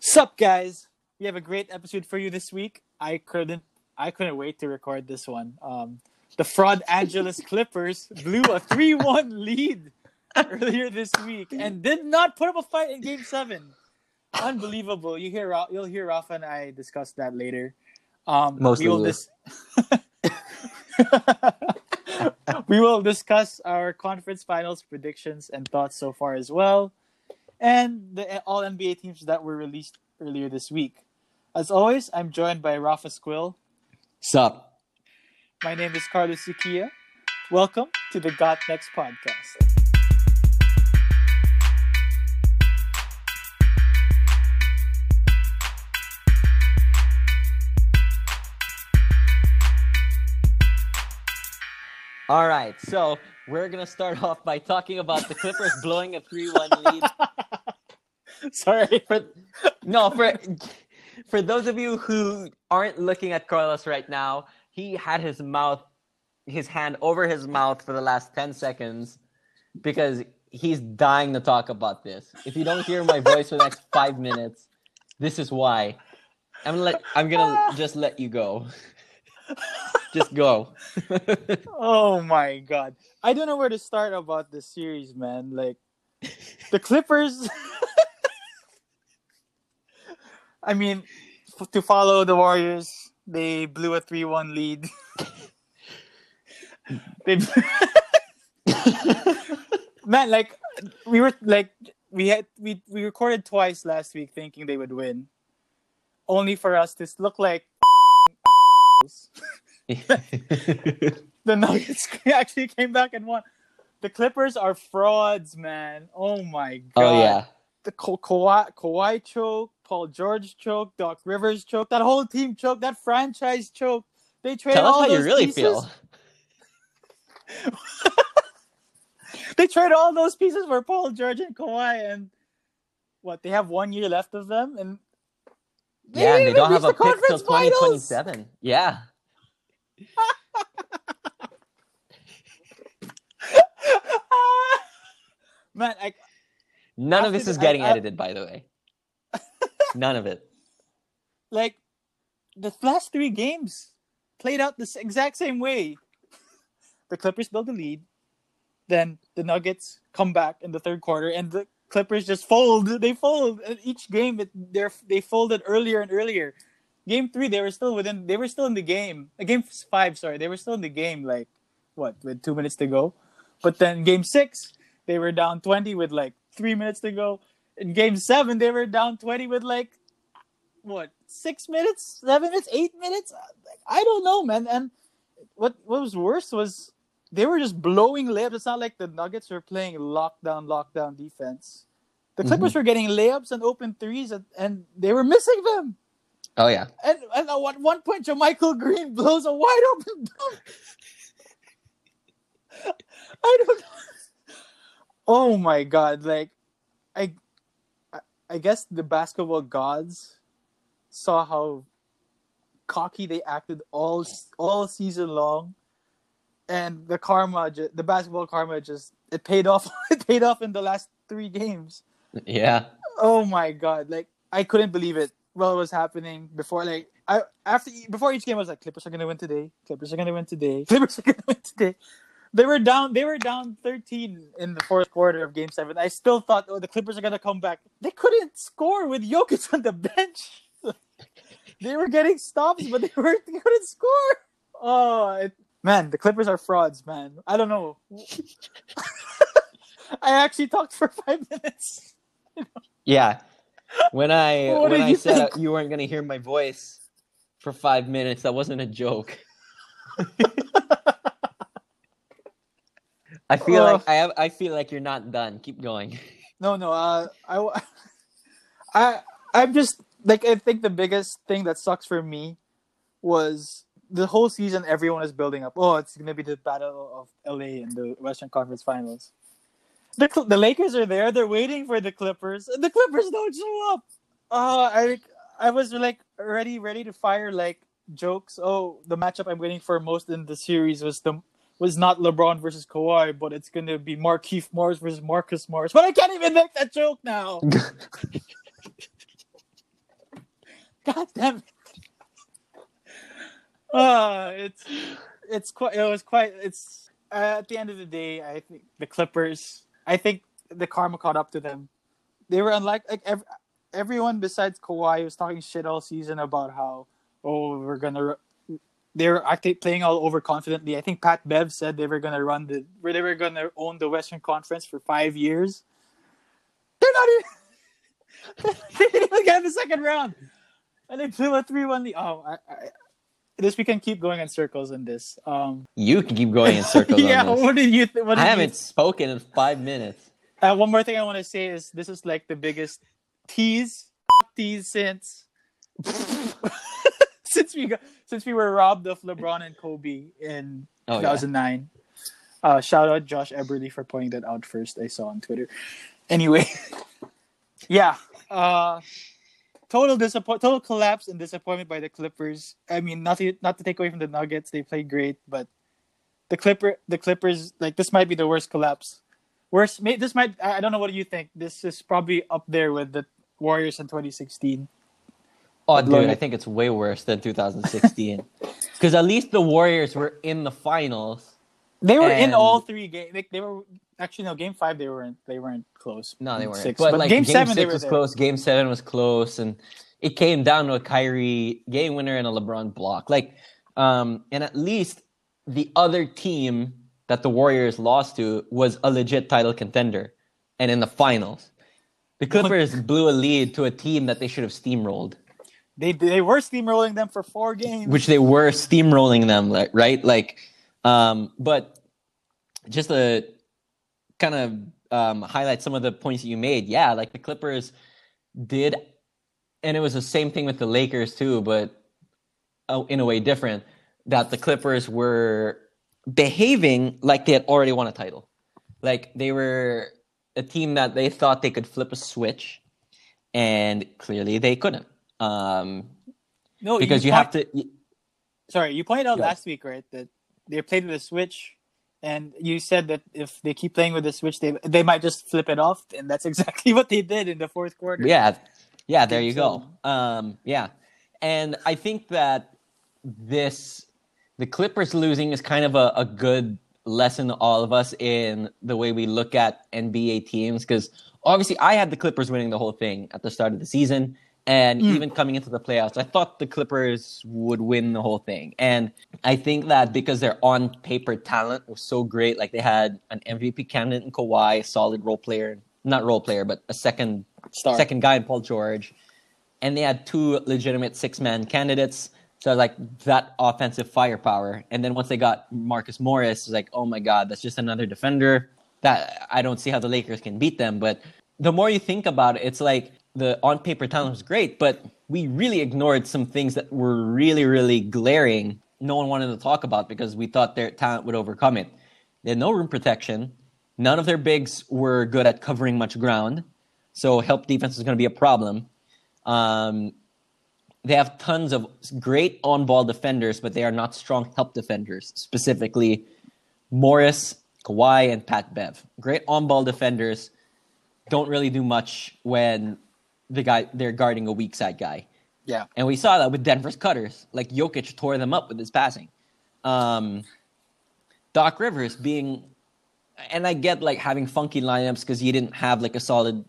Sup, guys? We have a great episode for you this week. I couldn't, I couldn't wait to record this one. Um, the fraud Angeles Clippers blew a three-one lead earlier this week and did not put up a fight in Game Seven. Unbelievable! You hear, you'll hear Rafa and I discuss that later. Um, Mostly we will dis- we will discuss our conference finals predictions and thoughts so far as well, and the all NBA teams that were released earlier this week. As always, I'm joined by Rafa Squill. Sup? My name is Carlos Sukia. Welcome to the Got Next podcast. All right, so we're gonna start off by talking about the Clippers blowing a three-one lead. Sorry. For no, for for those of you who aren't looking at Carlos right now, he had his mouth, his hand over his mouth for the last ten seconds because he's dying to talk about this. If you don't hear my voice for the next five minutes, this is why. I'm let I'm gonna just let you go. Just go. Oh my god. I don't know where to start about this series, man. Like the Clippers I mean, f- to follow the Warriors, they blew a 3-1 lead. they Man, like we were like we had we we recorded twice last week thinking they would win. Only for us to look like the Nuggets actually came back and won. The Clippers are frauds, man. Oh my god. oh yeah. The Ka- Kawhi, Kawhi choke, Paul George choke, Doc Rivers choke, that whole team choke, that franchise choke. They traded Tell us all how you those really pieces. feel. They traded all those pieces for Paul George and Kawhi, and what? They have one year left of them, and they yeah, and they don't have a pick till conference finals. 2027. Yeah. Man, I, None of this is getting I- I- edited, by the way. None of it. like the last three games played out the exact same way. The Clippers build the lead, then the Nuggets come back in the third quarter, and the Clippers just fold. They fold each game. They folded earlier and earlier. Game three, they were still within. They were still in the game. Uh, Game five, sorry, they were still in the game. Like what, with two minutes to go. But then game six, they were down twenty with like three minutes to go. In game seven, they were down twenty with like what six minutes, seven minutes, eight minutes. I don't know, man. And what what was worse was they were just blowing layups. It's not like the Nuggets were playing lockdown, lockdown defense. The mm-hmm. Clippers were getting layups and open threes, and, and they were missing them. Oh yeah. And, and at one point, Michael Green blows a wide open. I don't know. Oh my god! Like, I, I, guess the basketball gods saw how cocky they acted all all season long, and the karma, the basketball karma, just it paid off. it paid off in the last three games. Yeah. Oh my god! Like I couldn't believe it while it was happening before. Like I after before each game, I was like, Clippers are gonna win today. Clippers are gonna win today. Clippers are gonna win today. They were down. They were down thirteen in the fourth quarter of Game Seven. I still thought, oh, the Clippers are gonna come back. They couldn't score with Jokic on the bench. they were getting stops, but they were they couldn't score. Oh it, man, the Clippers are frauds, man. I don't know. I actually talked for five minutes. Yeah. When I What when I you said think? you weren't gonna hear my voice for five minutes, that wasn't a joke. I feel Oh. like I have, I feel like you're not done. Keep going. No, no. Uh, I, I, I'm just like I think the biggest thing that sucks for me was the whole season. Everyone is building up. Oh, it's gonna be the battle of LA in the Western Conference Finals. The the Lakers are there. They're waiting for the Clippers. The Clippers don't show up. Uh, I I was like already ready to fire like jokes. Oh, the matchup I'm waiting for most in the series was the was not LeBron versus Kawhi, but it's gonna be Markieff Morris versus Marcus Morris. But I can't even make that joke now. God damn it. Uh, it's it's quite it was quite it's uh, at the end of the day I think the Clippers I think the karma caught up to them. They were unlike like ev- everyone besides Kawhi was talking shit all season about how oh we're gonna they were actually playing all overconfidently. I think Pat Bev said they were gonna run the where they were gonna own the Western Conference for five years. They're not even they didn't even get the second round. And they blew a three one lead. Oh I, I this we can keep going in circles in this. Um, You can keep going in circles yeah, what did you? Th- what did I haven't spoken in five minutes. Uh, one more thing I want to say is this is like the biggest tease tease since since we got since we were robbed of LeBron and Kobe in Oh, yeah. 2009. Uh, shout out Josh Eberly for pointing that out first. I saw on Twitter. Anyway, yeah. Uh, total disappoint, total collapse and disappointment by the Clippers. I mean, nothing, not to take away from the Nuggets, they played great, but the Clipper, the Clippers, like this might be the worst collapse. Worst, this might. I I don't know. What do you think? This is probably up there with the Warriors in 2016. Oh, dude. I think it's way worse than 2016. Because at least the Warriors were in the finals. They were in all three games. Like, they were actually no game five. They weren't. They weren't close. No, they weren't. Six. But, But, like game, game, seven, six were was there. close. Game seven was close, and it came down to a Kyrie game winner and a LeBron block. Like, um, and at least the other team that the Warriors lost to was a legit title contender, and in the finals, the Clippers blew a lead to a team that they should have steamrolled. They they were steamrolling them for four games. which they were steamrolling them, right? Like, um, but just to kind of um, highlight some of the points that you made, yeah, like the Clippers did, and it was the same thing with the Lakers too, but uh, in a way different. That the Clippers were behaving like they had already won a title, like they were a team that they thought they could flip a switch, and clearly they couldn't. Um, no, because you, point- have to. y- Sorry, you pointed out last week, right, that they played with a switch, and you said that if they keep playing with the switch, they they might just flip it off, and that's exactly what they did in the fourth quarter. Yeah, yeah. There you go. Um, yeah, and I think that this the Clippers losing is kind of a, a good lesson to all of us in the way we look at NBA teams because obviously I had the Clippers winning the whole thing at the start of the season. And Mm. even coming into the playoffs, I thought the Clippers would win the whole thing. And I think that because their on paper talent was so great, like they had an MVP candidate in Kawhi, a solid role player, not role player, but a second Star. second guy in Paul George, and they had two legitimate six man candidates. So like that offensive firepower, and then once they got Marcus Morris, it's like oh my god, that's just another defender. That I don't see how the Lakers can beat them. But the more you think about it, it's like the on paper talent was great, but we really ignored some things that were really really glaring. No one wanted to talk about because we thought their talent would overcome it. They had no rim protection. None of their bigs were good at covering much ground. So help defense is going to be a problem. Um, they have tons of great on-ball defenders, but they are not strong help defenders. Specifically, Morris, Kawhi, and Pat Bev. Great on-ball defenders, don't really do much when the guy they're guarding a weak side guy. Yeah. And we saw that with Denver's cutters. Like Jokic tore them up with his passing. Um, Doc Rivers being, and I get like having funky lineups because you didn't have like a solid,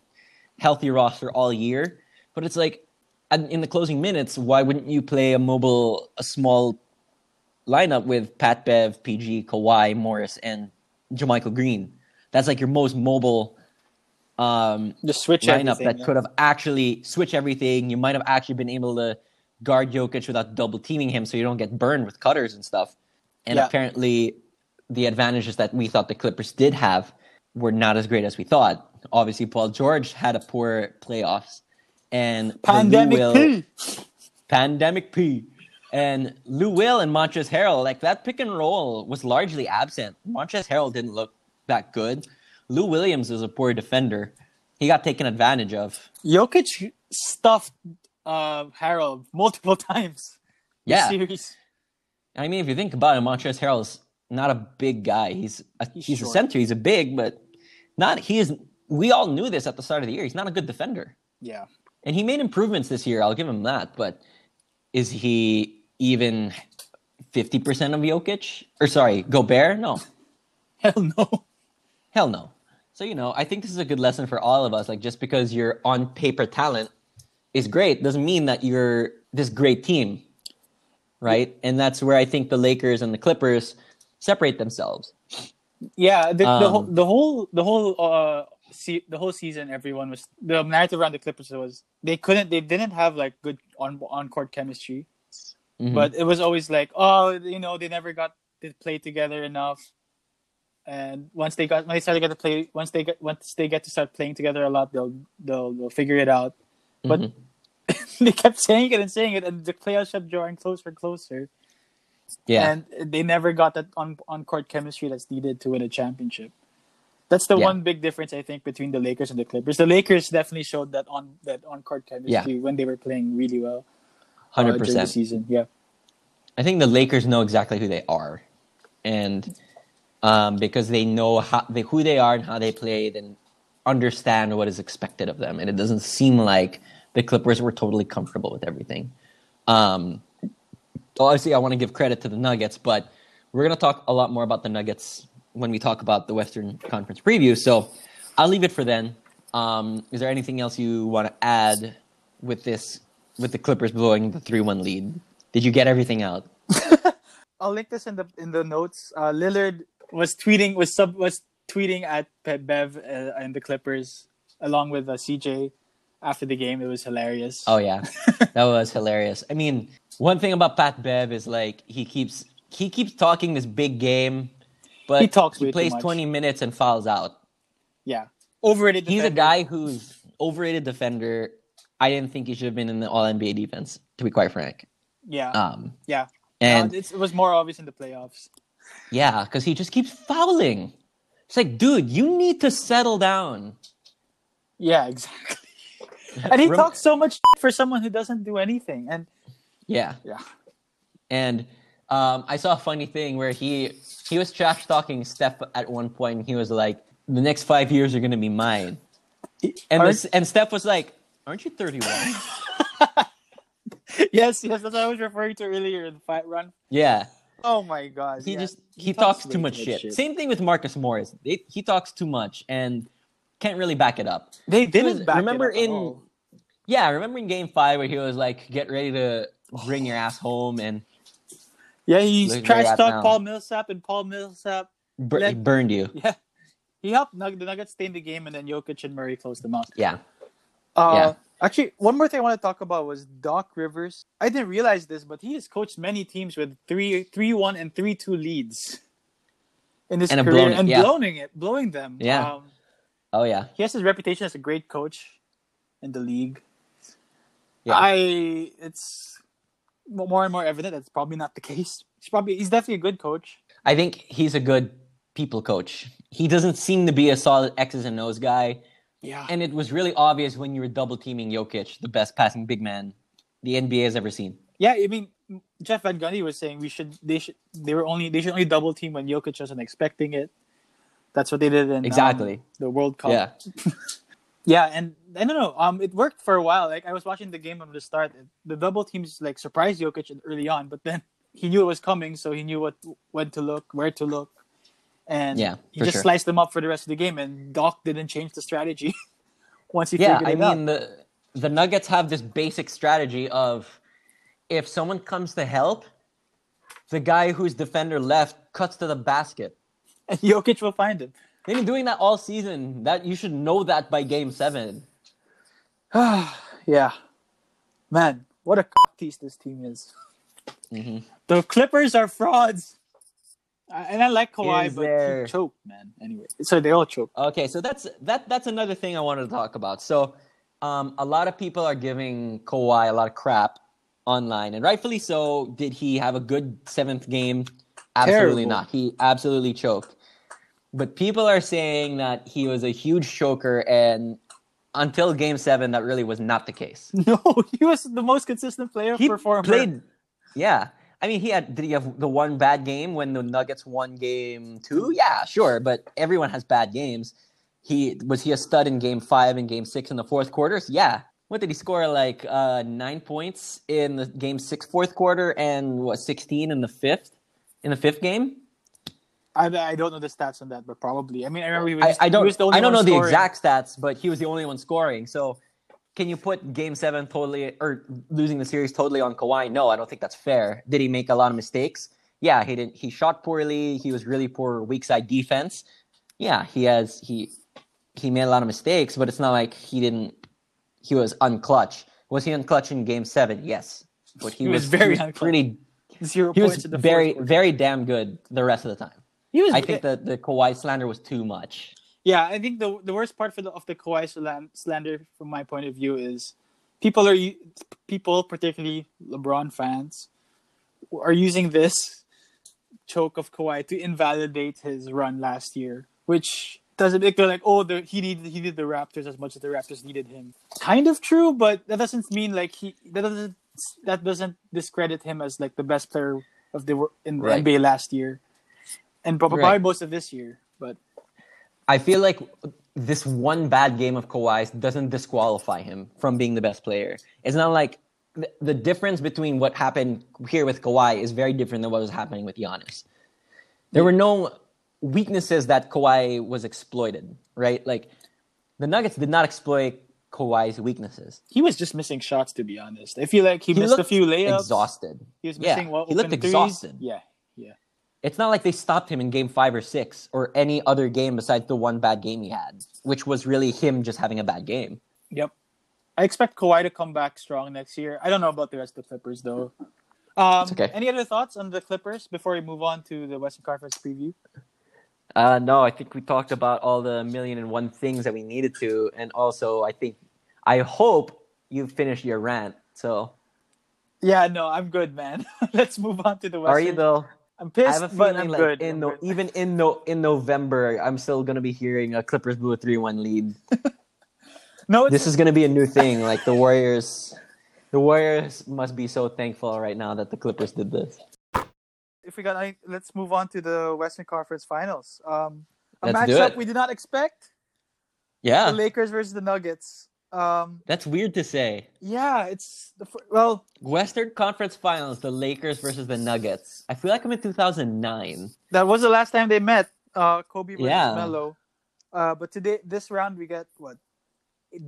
healthy roster all year. But it's like, in the closing minutes, why wouldn't you play a mobile, a small lineup with Pat Bev, PG, Kawhi, Morris, and JaMychal Green? That's like your most mobile um, Just switch lineup that yeah. could have actually switched everything. You might have actually been able to guard Jokic without double teaming him so you don't get burned with cutters and stuff. And Yeah. apparently, the advantages that we thought the Clippers did have were not as great as we thought. Obviously, Paul George had a poor playoffs. And Pandemic Will- P. Pandemic P. And Lou Will and Montrezl Harrell, like that pick and roll was largely absent. Montrezl Harrell didn't look that good. Lou Williams is a poor defender. He got taken advantage of. Jokic stuffed uh, Harrell multiple times. Yeah. series. I mean, if you think about it, Montrezl Harrell's not a big guy. He's a, He's he's, a center. He's a big, but not he is. We all knew this at the start of the year. He's not a good defender. Yeah. And he made improvements this year. I'll give him that. But is he even 50% of Jokic? Or sorry, Gobert? No. Hell no. Hell no. So, you know, I think this is a good lesson for all of us. Like, just because you're on paper talent is great doesn't mean that you're this great team. Right? And that's where I think the Lakers and the Clippers separate themselves. Yeah, the, the Um, whole the whole the whole uh see the whole season everyone was the narrative around the Clippers was they couldn't they didn't have like good on on court chemistry. Mhm. But it was always like, oh, you know, they never got to play together enough. And once they got when they started to get to play once they get once they get to start playing together a lot, they'll they'll they'll figure it out. But Mhm. they kept saying it and saying it and the playoffs kept drawing closer and closer. yeah. And they never got that on on court chemistry that's needed to win a championship. That's the Yeah. one big difference I think between the Lakers and the Clippers. The Lakers definitely showed that on that on court chemistry when they were playing really well. uh, Hundred during the percent. season. Yeah. I think the Lakers know exactly who they are, and um, because they know how they, who they are and how they played, and understand what is expected of them, and it doesn't seem like the Clippers were totally comfortable with everything. Um, obviously, I want to give credit to the Nuggets, but we're gonna talk a lot more about the Nuggets when we talk about the Western Conference preview. So I'll leave it for then. Um, is there anything else you want to add with this? With the Clippers blowing the three-one lead, did you get everything out? I'll link this in the in the notes. Uh, Lillard was tweeting was sub was tweeting at Bev uh, and the Clippers along with uh, CJ after the game. It was hilarious. Oh yeah, that was hilarious. I mean, one thing about Pat Bev is like he keeps he keeps talking this big game, but He talks He plays twenty minutes and fouls out. yeah, overrated. He's a guy who's overrated defender. I didn't think he should have been in the All NBA defense, to be quite frank. Yeah, Um, yeah. and Uh, it's, it was more obvious in the playoffs. Yeah, because he just keeps fouling. It's like, dude, you need to settle down. Yeah, exactly. and he Rem- talks so much for someone who doesn't do anything. And Yeah. yeah, And um, I saw a funny thing where he he was trash talking Steph at one point. And he was like, "The next five years are gonna be mine." And this, and Steph was like, "Aren't you 31?" yes, yes, that's what I was referring to earlier in the fight run. yeah. Oh my god, He yeah. just he, talks, way too much shit. shit. Same thing with Marcus Morris. They, he talks too much and can't really back it up. They was- didn't back remember it up at in- all. Yeah, remember in Game Five where he was like, "Get ready to bring your ass home," and Yeah, he Look where trash talked. Paul Millsap, and Paul Millsap, bur- he Let- burned you. yeah, he helped Nug- the Nuggets stay in the game, and then Jokic and Murray closed them out. Yeah. Uh, Yeah. Actually, one more thing I want to talk about was Doc Rivers. I didn't realize this, but he has coached many teams with three, three one and three two leads in his And career, blown and yeah. blowing it, blowing them. Yeah. Um, Oh yeah. he has his reputation as a great coach in the league. Yeah. I it's more and more evident that's probably not the case. He's probably he's definitely a good coach. I think he's a good people coach. He doesn't seem to be a solid X's and O's guy. Yeah. And it was really obvious when you were double teaming Jokic, the best passing big man the NBA has ever seen. Yeah, I mean Jeff Van Gundy was saying we should they should they were only they should only double team when Jokic wasn't expecting it. That's what they did in um, Exactly. the World Cup. Yeah. Yeah, and I don't know. Um, it worked for a while. Like I was watching the game from the start. The double teams like surprised Jokic early on, but then he knew it was coming, so he knew what when to look, where to look, and Yeah, he just sure. sliced them up for the rest of the game. And Doc didn't change the strategy once he Yeah, figured I it out. mean the the Nuggets have this basic strategy of if someone comes to help, the guy whose defender left cuts to the basket. And Jokic will find him. They've been doing that all season. That you should know that by game seven. yeah, man, what a tease this team is. Mhm. The Clippers are frauds. And I like Kawhi, Is but there- he choked, man. Anyway, so they all choked. Okay, so that's that that's another thing I wanted to talk about. So, um, a lot of people are giving Kawhi a lot of crap online, and rightfully so. Did he have a good seventh game? Absolutely Terrible. not. He absolutely choked. But people are saying that he was a huge choker, and until game seven, that really was not the case. No, he was the most consistent player He performer. played, yeah. I mean, he had. Did he have the one bad game when the Nuggets won game two? Yeah, sure. But everyone has bad games. He was he a stud in game five and game six in the fourth quarters? Yeah. what did he score? Like uh, nine points in the game six fourth quarter, and what sixteen in the fifth in the fifth game. I, I don't know the stats on that, but probably. I mean, I remember he was. I, I don't. was I don't know the exact stats, but he was the only one scoring. So, can you put Game Seven totally or losing the series totally on Kawhi? No, I don't think that's fair. Did he make a lot of mistakes? Yeah, he didn't. He shot poorly. He was really poor weak side defense. Yeah, he has he he made a lot of mistakes, but it's not like he didn't. He was unclutch. Was he unclutch in Game Seven? Yes, but he, He was very he was pretty. Zero He points was the very very damn good the rest of the time. He was. I think that the Kawhi slander was too much. Yeah, I think the the worst part for the of the Kawhi slander, from my point of view, is people are people, particularly LeBron fans, are using this choke of Kawhi to invalidate his run last year, which doesn't make they're like, oh, the, he needed he needed the Raptors as much as the Raptors needed him. Kind of true, but that doesn't mean like he that doesn't that doesn't discredit him as like the best player of the in the Right. NBA last year, and probably Right. most of this year, but. I feel like this one bad game of Kawhi's doesn't disqualify him from being the best player. It's not like the, the difference between what happened here with Kawhi is very different than what was happening with Giannis. There were no weaknesses that Kawhi was exploited, right? Like the Nuggets did not exploit Kawhi's weaknesses. He was just missing shots, to be honest. I feel like he, He missed a few layups. Exhausted. He was Yeah, missing what he looked threes. exhausted. Yeah, yeah. It's not like they stopped him in game five or six or any other game besides the one bad game he had, which was really him just having a bad game. Yep. I expect Kawhi to come back strong next year. I don't know about the rest of the Clippers though. Um, okay. Any other thoughts on the Clippers before we move on to the Western Conference preview? Uh, no, I think we talked about all the million and one things that we needed to, and also I think, I hope you've finished your rant. So, Yeah, no, I'm good, man. Let's move on to the Western. are you though? I'm I pissed, have a but feeling I'm like good. in no, even in no in November, I'm still gonna be hearing a Clippers blew a three one lead. no, This is gonna be a new thing. Like the Warriors, the Warriors must be so thankful right now that the Clippers did this. if we got, any- let's move on to the Western Conference Finals. Um, a Let's matchup we did not expect: Yeah, the Lakers versus the Nuggets. Um, that's weird to say. yeah, it's the well, Western Conference Finals, the Lakers versus the Nuggets. I feel like I'm in 2009. That was the last time they met. Uh, Kobe versus Yeah. Melo. Uh, but today, this round, we get what?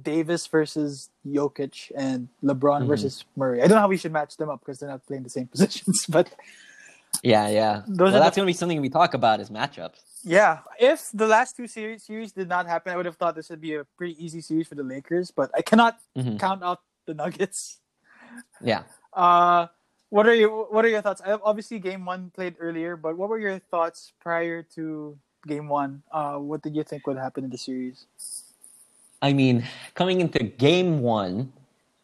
Davis versus Jokic and LeBron Mhm. versus Murray. I don't know how we should match them up because they're not playing the same positions. But Yeah, yeah. Those well, that's the- gonna be something we talk about is matchups. Yeah, if the last two series series did not happen, I would have thought this would be a pretty easy series for the Lakers. But I cannot Mhm. count out the Nuggets. Yeah. Uh, what are your What are your thoughts? I- Obviously, Game One played earlier, but what were your thoughts prior to Game One? Uh, what did you think would happen in the series? I mean, coming into game one,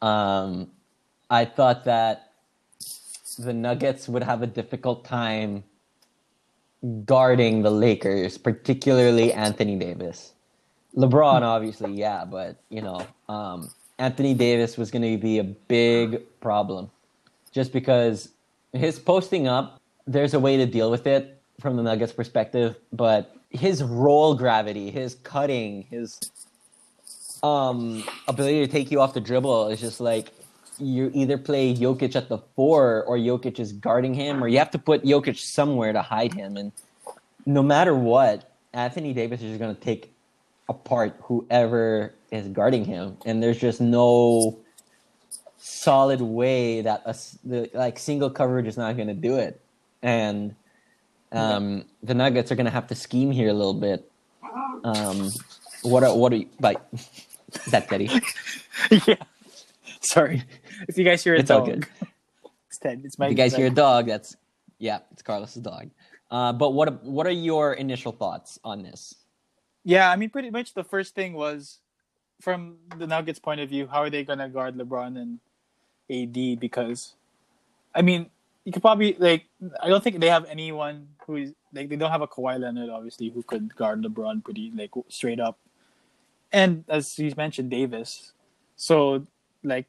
um, I thought that the Nuggets would have a difficult time guarding the Lakers, particularly Anthony Davis. LeBron, obviously, yeah, but you know, um, Anthony Davis was going to be a big problem, just because his posting up. There's a way to deal with it from the Nuggets' perspective, but his roll gravity, his cutting, his um ability to take you off the dribble is just like you either play Jokic at the four or Jokic is guarding him, or you have to put Jokic somewhere to hide him. And no matter what, Anthony Davis is going to take apart whoever is guarding him, and there's just no solid way that a the like single coverage is not going to do it. And um, the Nuggets are going to have to scheme here a little bit. Um, what are what are you like? That Teddy? yeah. Sorry. If you guys hear a It's all dog, good. it's Ted. It's my. If you guys hear a dog, that's yeah, it's Carlos's dog. Uh, but what what are your initial thoughts on this? Yeah, I mean, pretty much the first thing was from the Nuggets' point of view, how are they gonna guard LeBron and AD? Because, I mean, you could probably like, I don't think they have anyone who is like they don't have a Kawhi Leonard obviously who could guard LeBron pretty like straight up, and as you mentioned, Davis. So like,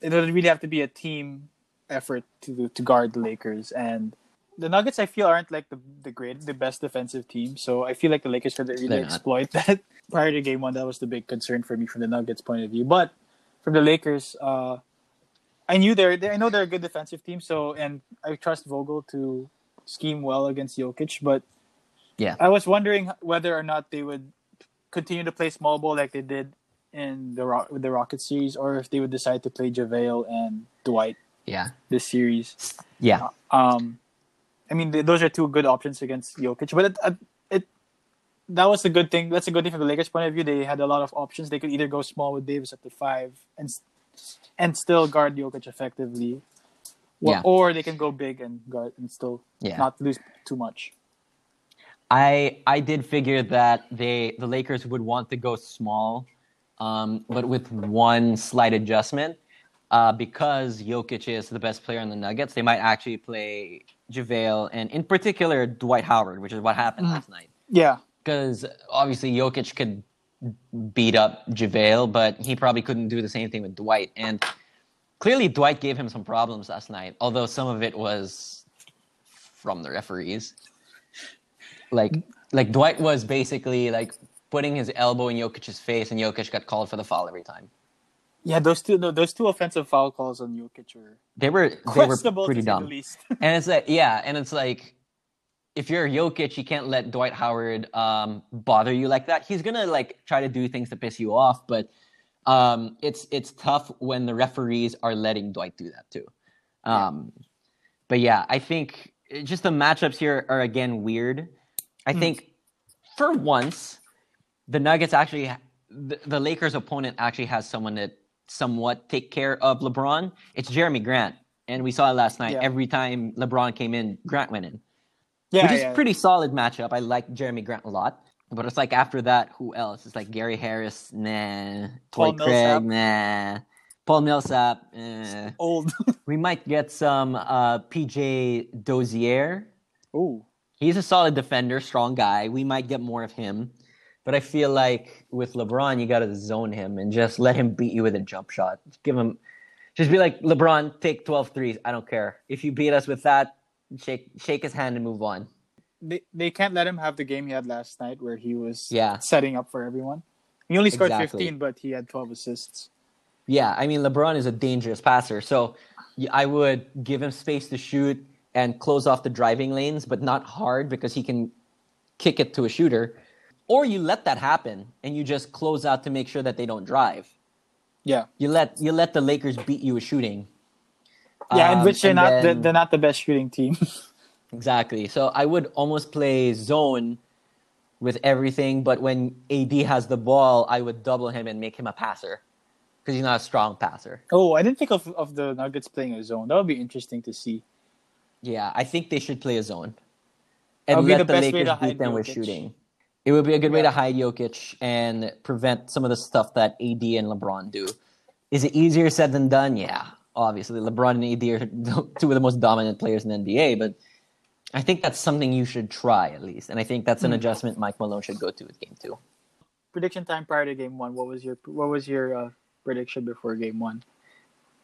it would really have to be a team effort to to guard the Lakers and. The Nuggets, I feel, aren't like the the great, the best defensive team. So I feel like the Lakers could really exploit that. Prior to game one, that was the big concern for me from the Nuggets' point of view. But from the Lakers. Uh, I knew they're, they I know they're a good defensive team. So and I trust Vogel to scheme well against Jokic. But Yeah. I was wondering whether or not they would continue to play small ball like they did in the Ro- with the Rocket series, or if they would decide to play JaVale and Dwight Yeah. this series. Yeah. Um, I mean, th- those are two good options against Jokic, but it, it, it that was a good thing. That's a good thing from the Lakers' point of view. They had a lot of options. They could either go small with Davis at the five and and still guard Jokic effectively, Or- Yeah. or they can go big and guard and still Yeah. not lose too much. I I did figure that they the Lakers would want to go small, um, but with one slight adjustment. Uh, because Jokic is the best player in the Nuggets, they might actually play JaVale and in particular Dwight Howard, which is what happened last night. Yeah, Because obviously Jokic could beat up JaVale, but he probably couldn't do the same thing with Dwight. And clearly Dwight gave him some problems last night, although some of it was from the referees. Like like Dwight was basically like putting his elbow in Jokic's face and Jokic got called for the foul every time. yeah. Those two, no, those two offensive foul calls on Jokic were They were they were questionable pretty dumb. least. And it's like, yeah, and it's like, if you're Jokic, you can't let Dwight Howard um, bother you like that. He's gonna like try to do things to piss you off, but um, it's it's tough when the referees are letting Dwight do that too. Um, but yeah, I think just the matchups here are again weird. I Hmm. think for once, the Nuggets actually, the, the Lakers' opponent actually has someone that somewhat take care of LeBron. It's Jerami Grant, and we saw it last night. Yeah. Every time LeBron came in, Grant went in, yeah, which is yeah. pretty solid matchup. I like Jerami Grant a lot. But it's like after that, who else? It's like Gary Harris, nah. Paul Torrey Craig, Millsap. nah. Paul Millsap, eh. old. We might get some uh, PJ Dozier. Ooh, He's a solid defender, strong guy. We might get more of him. But I feel like with LeBron, you got to zone him and just let him beat you with a jump shot. Just give him, just be like, LeBron, take 12 threes. I don't care. If you beat us with that, shake, shake his hand and move on. they they can't let him have the game he had last night where he was Yeah. setting up for everyone. He only scored Exactly. 15, but he had 12 assists. Yeah, I mean, LeBron is a dangerous passer. So I would give him space to shoot and close off the driving lanes, but not hard because he can kick it to a shooter. Or you let that happen and you just close out to make sure that they don't drive. Yeah, You let you let the Lakers beat you with shooting. yeah, and Um, which they're not the, then- they're not the best shooting team. Exactly. So I would almost play zone with everything, but when AD has the ball, I would double him and make him a passer because he's not a strong passer. oh, I didn't think of of the Nuggets playing a zone. That would be interesting to see. Yeah, I think they should play a zone and let the the, Lakers beat them with shooting. It would be a good way to hide Jokic and prevent some of the stuff that AD and LeBron do. Is it easier said than done? Yeah, obviously. LeBron and AD are two of the most dominant players in the NBA, but I think that's something you should try at least. And I think that's an Hmm. adjustment Mike Malone should go to with game two. Prediction time prior to game one. What was your what was your uh, prediction before game one?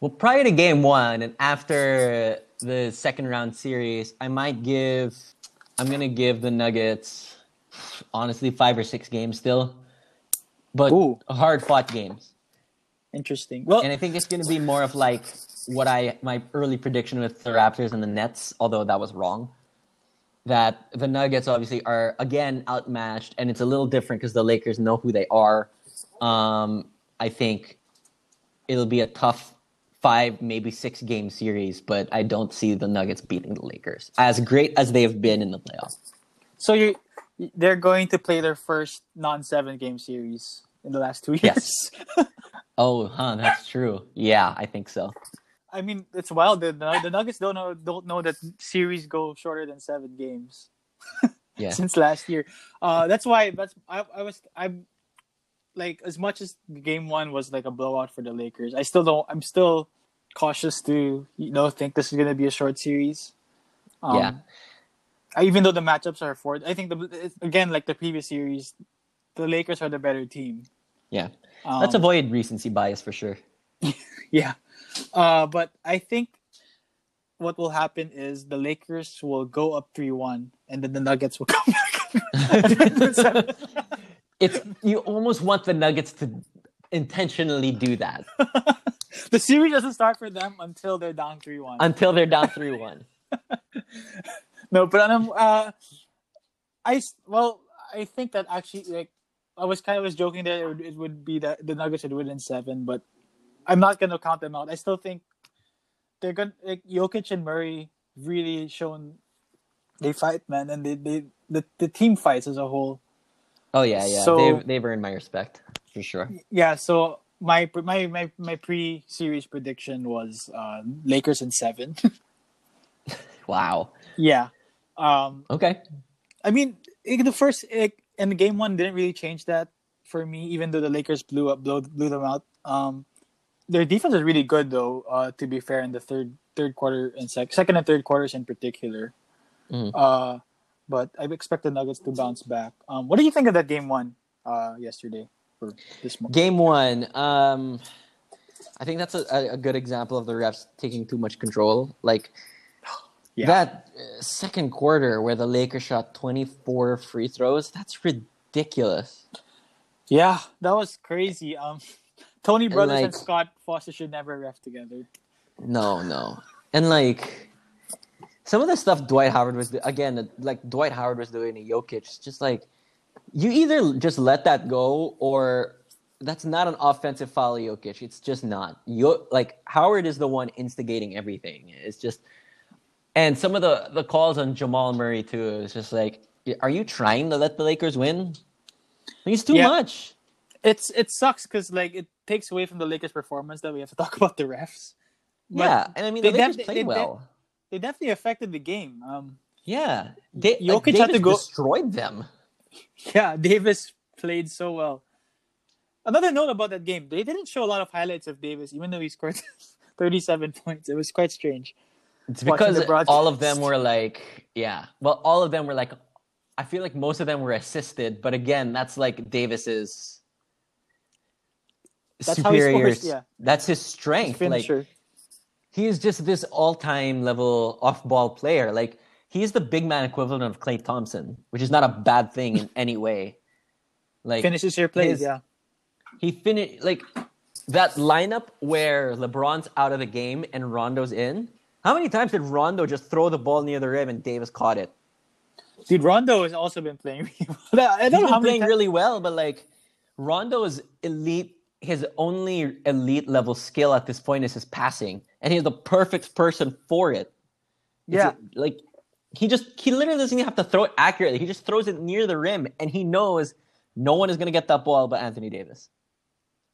Well, prior to game one and after the second round series, I might give, I'm going to give the Nuggets, honestly, five or six games still, but hard fought games. Interesting. Well, And I think it's going to be more of like what I, my early prediction with the Raptors and the Nets, although that was wrong. That the Nuggets obviously are again outmatched, and it's a little different because the Lakers know who they are. Um, I think it'll be a tough five, maybe six game series, but I don't see the Nuggets beating the Lakers as great as they've been in the playoffs. so you they're going to play their first non seven game series in the last two years. Yes. Oh, huh, that's true. Yeah, I think so. I mean, it's wild. The, the, Nuggets don't know don't know that series go shorter than seven games Yeah. since last year. Uh, that's why that's I, I was I'm like as much as game one was like a blowout for the Lakers. I still don't. I'm still cautious to you know think this is gonna be a short series. Um, Yeah. Even though the matchups are for, I think the again like the previous series, the Lakers are the better team. Yeah. Um, Let's avoid recency bias for sure. Yeah. Uh, but I think what will happen is the Lakers will go up 3 1, and then the Nuggets will come back. it's you almost want the Nuggets to intentionally do that the series doesn't start for them until they're down three one. until they're down three one. No, but um, uh, I well, I think that actually, like, I was kind of was joking that it would, it would be that the Nuggets would win in seven, but I'm not gonna count them out. I still think they're gonna like Jokic and Murray really shown they fight, man, and they they the, the team fights as a whole. Oh yeah, yeah. So- they've they've earned my respect for sure. Yeah, so my my my my pre-series prediction was uh, Lakers in seven. Wow. yeah, um, Okay. I mean, in the first and the game one didn't really change that for me, even though the Lakers blew up blew, blew them out. Um, their defense is really good though. Uh, to be fair, in the third third quarter and sec- second and third quarters in particular. Mhm. Uh, but I expect the Nuggets to bounce back. Um, what do you think of that game one uh, yesterday for this month? Game one. Um, I think that's a- a good example of the refs taking too much control. Like Yeah. that uh, second quarter where the Lakers shot 24 free throws. That's ridiculous. Yeah, that was crazy. Um, Tony Brothers and like- Scott Foster should never ref together. No, no. And like some of the stuff Dwight Howard was do- again like Dwight Howard was doing to Jokic, it's just like you either just let that go or that's not an offensive foul, Jokic. It's just not. Yo, like Howard is the one instigating everything. It's just, and some of the the calls on Jamal Murray too. It's just like, are you trying to let the Lakers win? It's too Yeah. much. It's it sucks because like it takes away from the Lakers' performance that we have to talk about the refs. But yeah, and I mean they the Lakers def- played they- well. they definitely affected the game. Um, yeah, they, Jokic like, had to go- destroyed them. yeah, Davis played so well. Another note about that game, they didn't show a lot of highlights of Davis, even though he scored 37 points. It was quite strange. It's because all of them were like, yeah. Well, all of them were like, I feel like most of them were assisted, but again, that's like Davis's That's how he superior. scores, yeah. That's his strength. Like he is just this all-time level off-ball player. Like he is the big man equivalent of Klay Thompson, which is not a bad thing in any way. Like finishes your plays. his- Yeah, he finished like that lineup where LeBron's out of the game and Rondo's in. How many times did Rondo just throw the ball near the rim and Davis caught it? dude, Rondo has also been playing. really well. I don't know been how playing times. really well, but like Rondo's elite, his only elite level skill at this point is his passing, and he's the perfect person for it. Yeah, a- like he just he literally doesn't even have to throw it accurately. He just throws it near the rim, and he knows no one is gonna get that ball but Anthony Davis.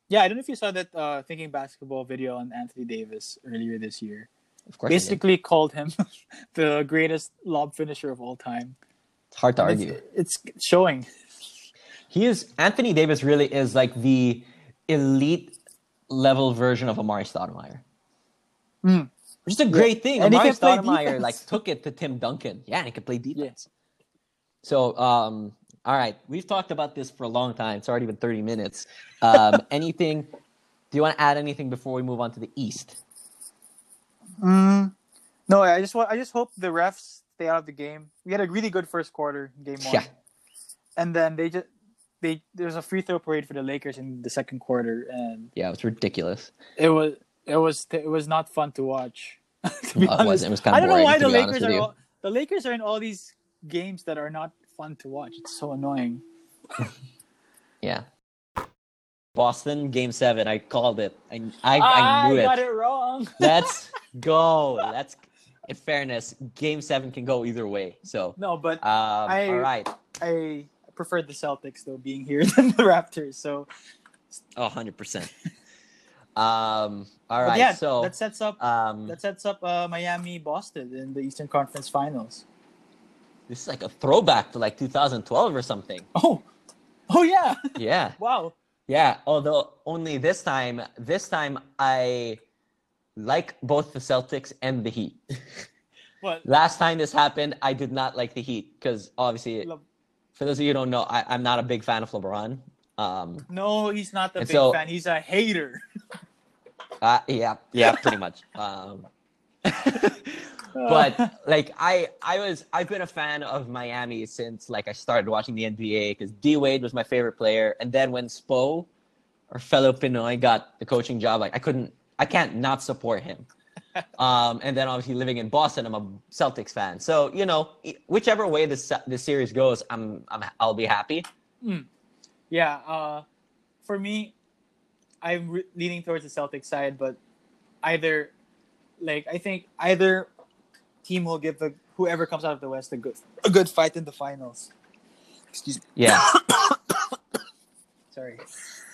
yeah. I don't know if you saw that uh, thinking basketball video on Anthony Davis earlier this year. Of course. Basically, called him the greatest lob finisher of all time. it's hard to And argue. It's, it's showing. He is Anthony Davis. Really is like the elite level version of Amar'e Stoudemire. Mm. Which is a great thing. And Amar'e Stoudemire like took it to Tim Duncan. Yeah, and he could play defense. So, um, all right, we've talked about this for a long time. It's already been thirty minutes. Um, anything? Do you want to add anything before we move on to the East? Mm. No, I just want. I just hope the refs stay out of the game. We had a really good first quarter, game one, Yeah. and then they just they there's a free throw parade for the Lakers in the second quarter, and Yeah, it was ridiculous. it was it was it was not fun to watch. to it wasn't. It was kinda I don't know why the Lakers are all, the Lakers are in all these games that are not fun to watch. It's so annoying. Yeah. Boston game seven. I called it. I I, Ah, I knew got it. it wrong. Let's go. Let's. In fairness, game seven can go either way. So, no, but um, I- all right. I prefer the Celtics though being here than the Raptors. So Oh, 100%. um, all right. but yeah, so, that sets up um, that sets up uh, Miami Boston in the Eastern Conference Finals. this is like a throwback to like 2012 or something. Oh, oh yeah! Yeah. wow. Yeah. Although only this time, this time I like both the Celtics and the Heat. What? Last time this happened, I did not like the Heat because obviously, Le- for those of you who don't know, I, I'm not a big fan of LeBron. Um, No, he's not And big so- fan. He's a hater. uh, yeah, yeah, pretty much. Um, but like I, I was, I've been a fan of Miami since like I started watching the NBA because D Wade was my favorite player, and then when Spo our fellow Pinoy got the coaching job, like I couldn't, I can't not support him. um, and then obviously living in Boston, I'm a Celtics fan. So you know, whichever way this this series goes, I'm, I'm I'll be happy. Yeah, uh, for me, I'm re- leaning towards the Celtics side, but either, like, I think either team will give the whoever comes out of the West a good a good fight in the finals. Excuse me. Yeah. Sorry.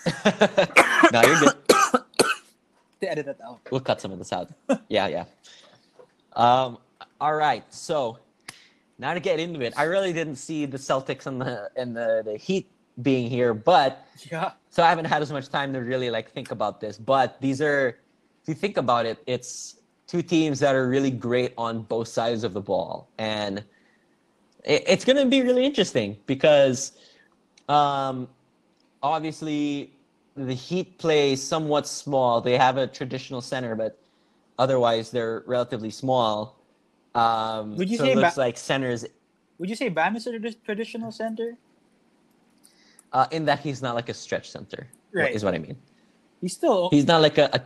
no, you're good. To edit that out. We'll cut some of this out. Yeah, yeah. Um, all right. So now to get into it, I really didn't see the Celtics and the and the, the Heat being here, but Yeah. so I haven't had as much time to really like think about this. But these are, if you think about it, it's two teams that are really great on both sides of the ball, and it, it's going to be really interesting because, um, obviously the Heat play somewhat small. They have a traditional center, but otherwise they're relatively small. Um, Would you so say it looks ba- like centers Would you say Bam is a tradi- traditional center? uh, in that he's not like a stretch center. Right. is what I mean. He's still. He's not like a, a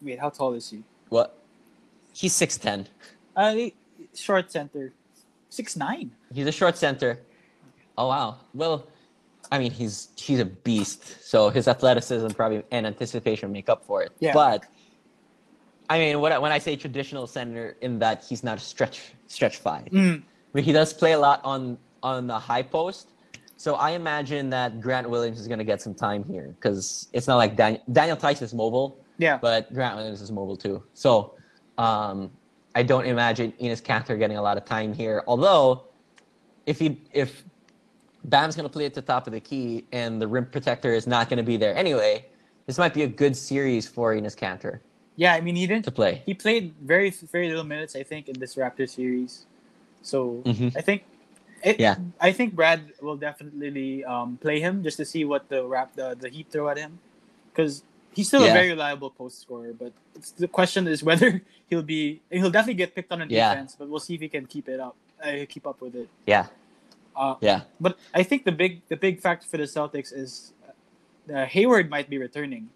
wait, how tall is he? what? He's six ten. Uh, short center, six nine. He's a short center. Oh wow. Well, I mean he's he's a beast. So his athleticism probably and anticipation make up for it. Yeah. But I mean, when I, when I say traditional center, in that he's not a stretch stretch five. Mm. But he does play a lot on on the high post. So I imagine that Grant Williams is going to get some time here because it's not like Dan- Daniel Theis is mobile, Yeah. but Grant Williams is mobile too. So um, I don't imagine Enes Kanter getting a lot of time here. Although, if he if Bam's going to play at the top of the key and the rim protector is not going to be there anyway, this might be a good series for Enes Kanter Yeah, I mean he didn't to play. he played very very little minutes I think in this Raptor series, so Mhm. I think it, Yeah. I think Brad will definitely um, play him just to see what the rap the, the Heat throw at him, because he's still a very reliable post scorer. But it's, the question is whether he'll be he'll definitely get picked on in Yeah. defense, but we'll see if he can keep it up, uh, keep up with it. Yeah, Uh, yeah, but I think the big the big factor for the Celtics is uh, Hayward might be returning.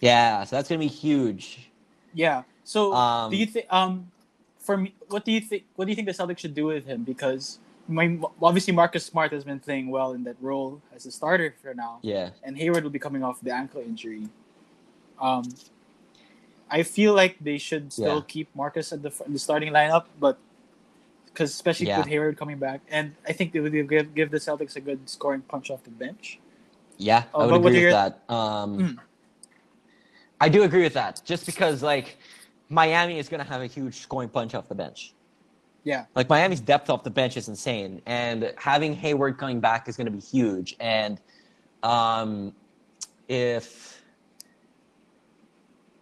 yeah. So that's going to be huge. Yeah. So Um, do you think um for me what do you think what do you think the Celtics should do with him because my, obviously Marcus Smart has been playing well in that role as a starter for now Yeah. and Hayward will be coming off the ankle injury. Um I feel like they should still Yeah. keep Marcus at the in the starting lineup but because especially Yeah. with Hayward coming back and I think they would give give the Celtics a good scoring punch off the bench. Yeah, Oh, I would agree do with that. Um, Mm. I do agree with that. Just because like Miami is going to have a huge scoring punch off the bench. Yeah. Like Miami's depth off the bench is insane, and having Hayward coming back is going to be huge. And um, if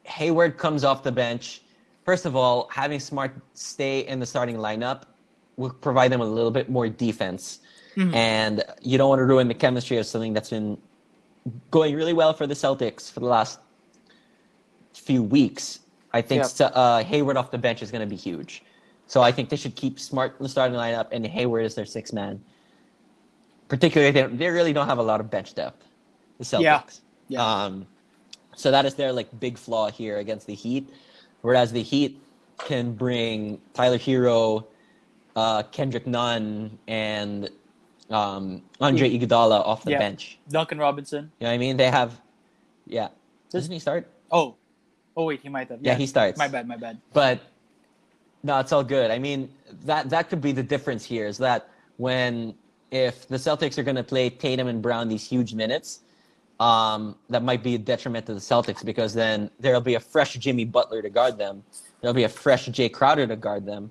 Hayward comes off the bench, first of all, having Smart stay in the starting lineup will provide them a little bit more defense. Mhm. And you don't want to ruin the chemistry of something that's been going really well for the Celtics for the last few weeks. I think st- uh, Hayward off the bench is going to be huge. So I think they should keep Smart in the starting lineup and Hayward is their six man. Particularly, they, they really don't have a lot of bench depth. The Celtics. Yeah. Yeah. Um, so that is their like big flaw here against the Heat. Whereas the Heat can bring Tyler Herro, uh, Kendrick Nunn, and um, Andre Iguodala off the Yeah. bench. Duncan Robinson. You know what I mean? They have, yeah. Doesn't he start? Oh. Oh wait, he might have. Yeah, he starts. My bad, my bad. But no, it's all good. I mean, that that could be the difference here is that when if the Celtics are going to play Tatum and Brown these huge minutes, um, that might be a detriment to the Celtics because then there'll be a fresh Jimmy Butler to guard them. There'll be a fresh Jae Crowder to guard them.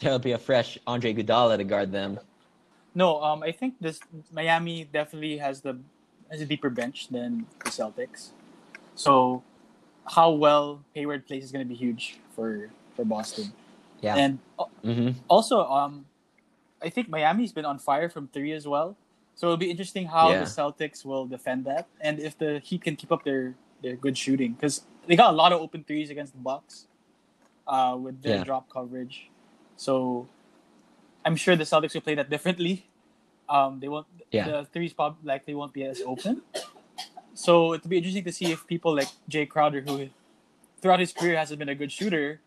There'll be a fresh Andre Iguodala to guard them. No, um, I think this Miami definitely has the has a deeper bench than the Celtics. So, how well Hayward plays is going to be huge for for Boston. Yeah. And uh, hmm also, um, I think Miami's been on fire from three as well. So it'll be interesting how Yeah. the Celtics will defend that, and if the Heat can keep up their their good shooting, because they got a lot of open threes against the Bucks, uh, with their Yeah. drop coverage. So I'm sure the Celtics will play that differently. Um, they won't. Yeah. The threes probably likely won't be as open. So it'll be interesting to see if people like Jae Crowder, who throughout his career hasn't been a good shooter,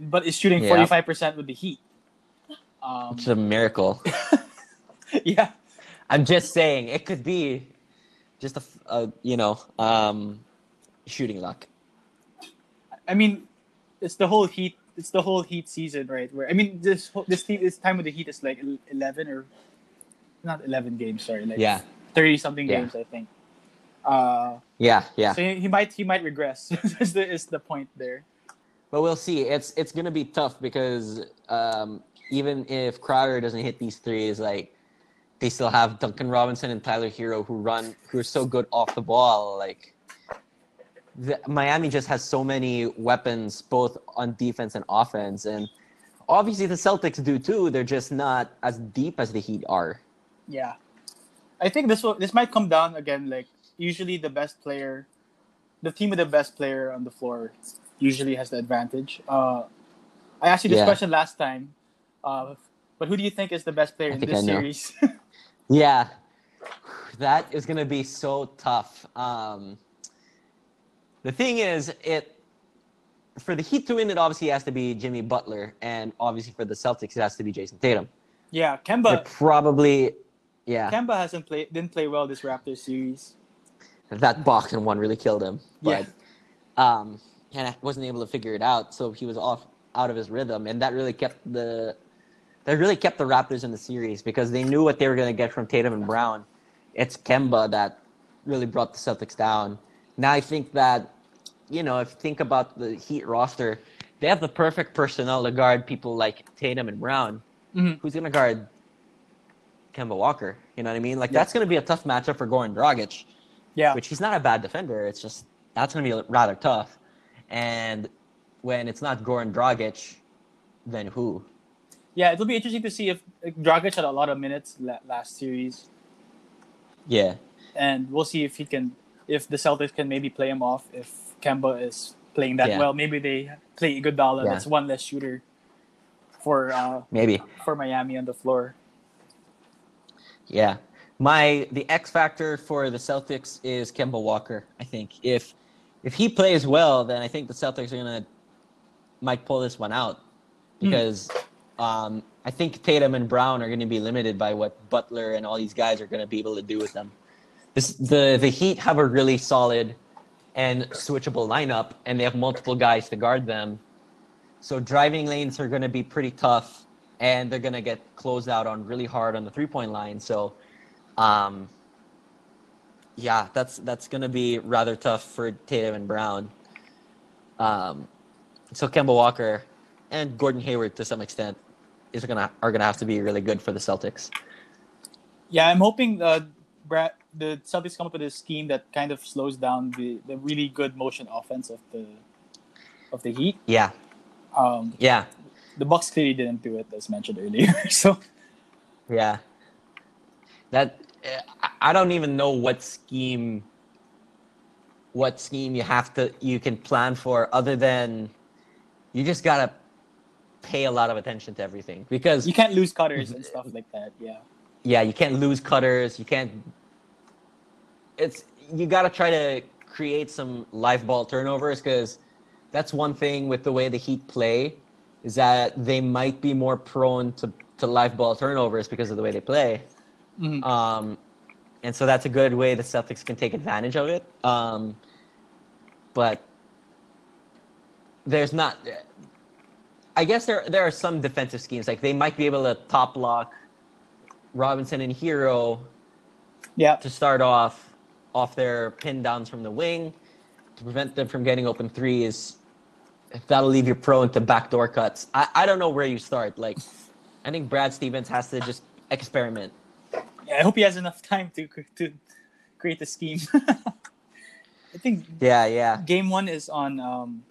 but is shooting forty five percent with the Heat. Um, It's a miracle. yeah, I'm just saying it could be just a you know um, shooting luck. I mean, it's the whole Heat. It's the whole Heat season, right? Where I mean, this this team, this time with the Heat is like eleven or not eleven games. Sorry, like Yeah, thirty something Yeah. games, I think. Uh, yeah, yeah. So he, he might he might regress. is the is the point there? But we'll see. It's it's gonna be tough because um, even if Crowder doesn't hit these threes, like they still have Duncan Robinson and Tyler Herro who run who are so good off the ball. Like the, Miami just has so many weapons both on defense and offense, and obviously the Celtics do too. They're just not as deep as the Heat are. Yeah, I think this will this might come down again. Like usually, the best player, the team with the best player on the floor, usually has the advantage. Uh, I asked you this Yeah. question last time, uh, but who do you think is the best player I in this series? Yeah, that is gonna be so tough. Um, the thing is, it for the Heat to win, it obviously has to be Jimmy Butler, and obviously for the Celtics, it has to be Jayson Tatum. yeah, They're Kemba. probably, yeah, Kemba hasn't played didn't play well this Raptors series. that Boston one really killed him. Yeah. But, um, and I wasn't able to figure it out, so he was off out of his rhythm, and that really kept the that really kept the Raptors in the series because they knew what they were going to get from Tatum and Brown. It's Kemba that really brought the Celtics down. Now I think that you know if you think about the Heat roster, they have the perfect personnel to guard people like Tatum and Brown. Mhm. Who's going to guard Kemba Walker? You know what I mean? Like Yeah. that's going to be a tough matchup for Goran Dragic Yeah, which he's not a bad defender. It's just that's going to be rather tough. And when it's not Goran Dragic, then who? yeah. It'll be interesting to see if Dragic had a lot of minutes last series, Yeah, and we'll see if he can, if the Celtics can maybe play him off. If Kemba is playing that Yeah. well, maybe they play Iguodala. Yeah. That's one less shooter for uh, maybe. for Miami on the floor. Yeah. My the X factor for the Celtics is Kemba Walker. I think if if he plays well, then I think the Celtics are gonna might pull this one out because um, I think Tatum and Brown are going to be limited by what Butler and all these guys are going to be able to do with them. This, the the Heat have a really solid and switchable lineup, and they have multiple guys to guard them. So driving lanes are going to be pretty tough, and they're going to get closed out on really hard on the three point line. So, um, yeah, that's that's going to be rather tough for Tatum and Brown. Um, so Kemba Walker and Gordon Hayward to some extent is gonna are gonna have to be really good for the Celtics. Yeah, I'm hoping uh, Brad, the Celtics come up with a scheme that kind of slows down the, the really good motion offense of the of the Heat. Yeah, Um, yeah, the Bucks clearly didn't do it, as mentioned earlier. so yeah. That I- I don't even know what scheme what scheme you have to you can plan for other than you just gotta pay a lot of attention to everything because you can't lose cutters and stuff like that. Yeah, yeah, you can't lose cutters. You can't. It's you got to try to create some live ball turnovers because that's one thing with the way the Heat play is that they might be more prone to to live ball turnovers because of the way they play. Mhm. Um, and so that's a good way the Celtics can take advantage of it. Um, but there's not. I guess there there are some defensive schemes like they might be able to top lock Robinson and Herro yeah, to start off off their pin downs from the wing to prevent them from getting open threes. That'll leave you prone to backdoor cuts. I, I don't know where you start. Like, I think Brad Stevens has to just experiment. yeah. I hope he has enough time to to create the scheme. I think Yeah, yeah. game one is on um,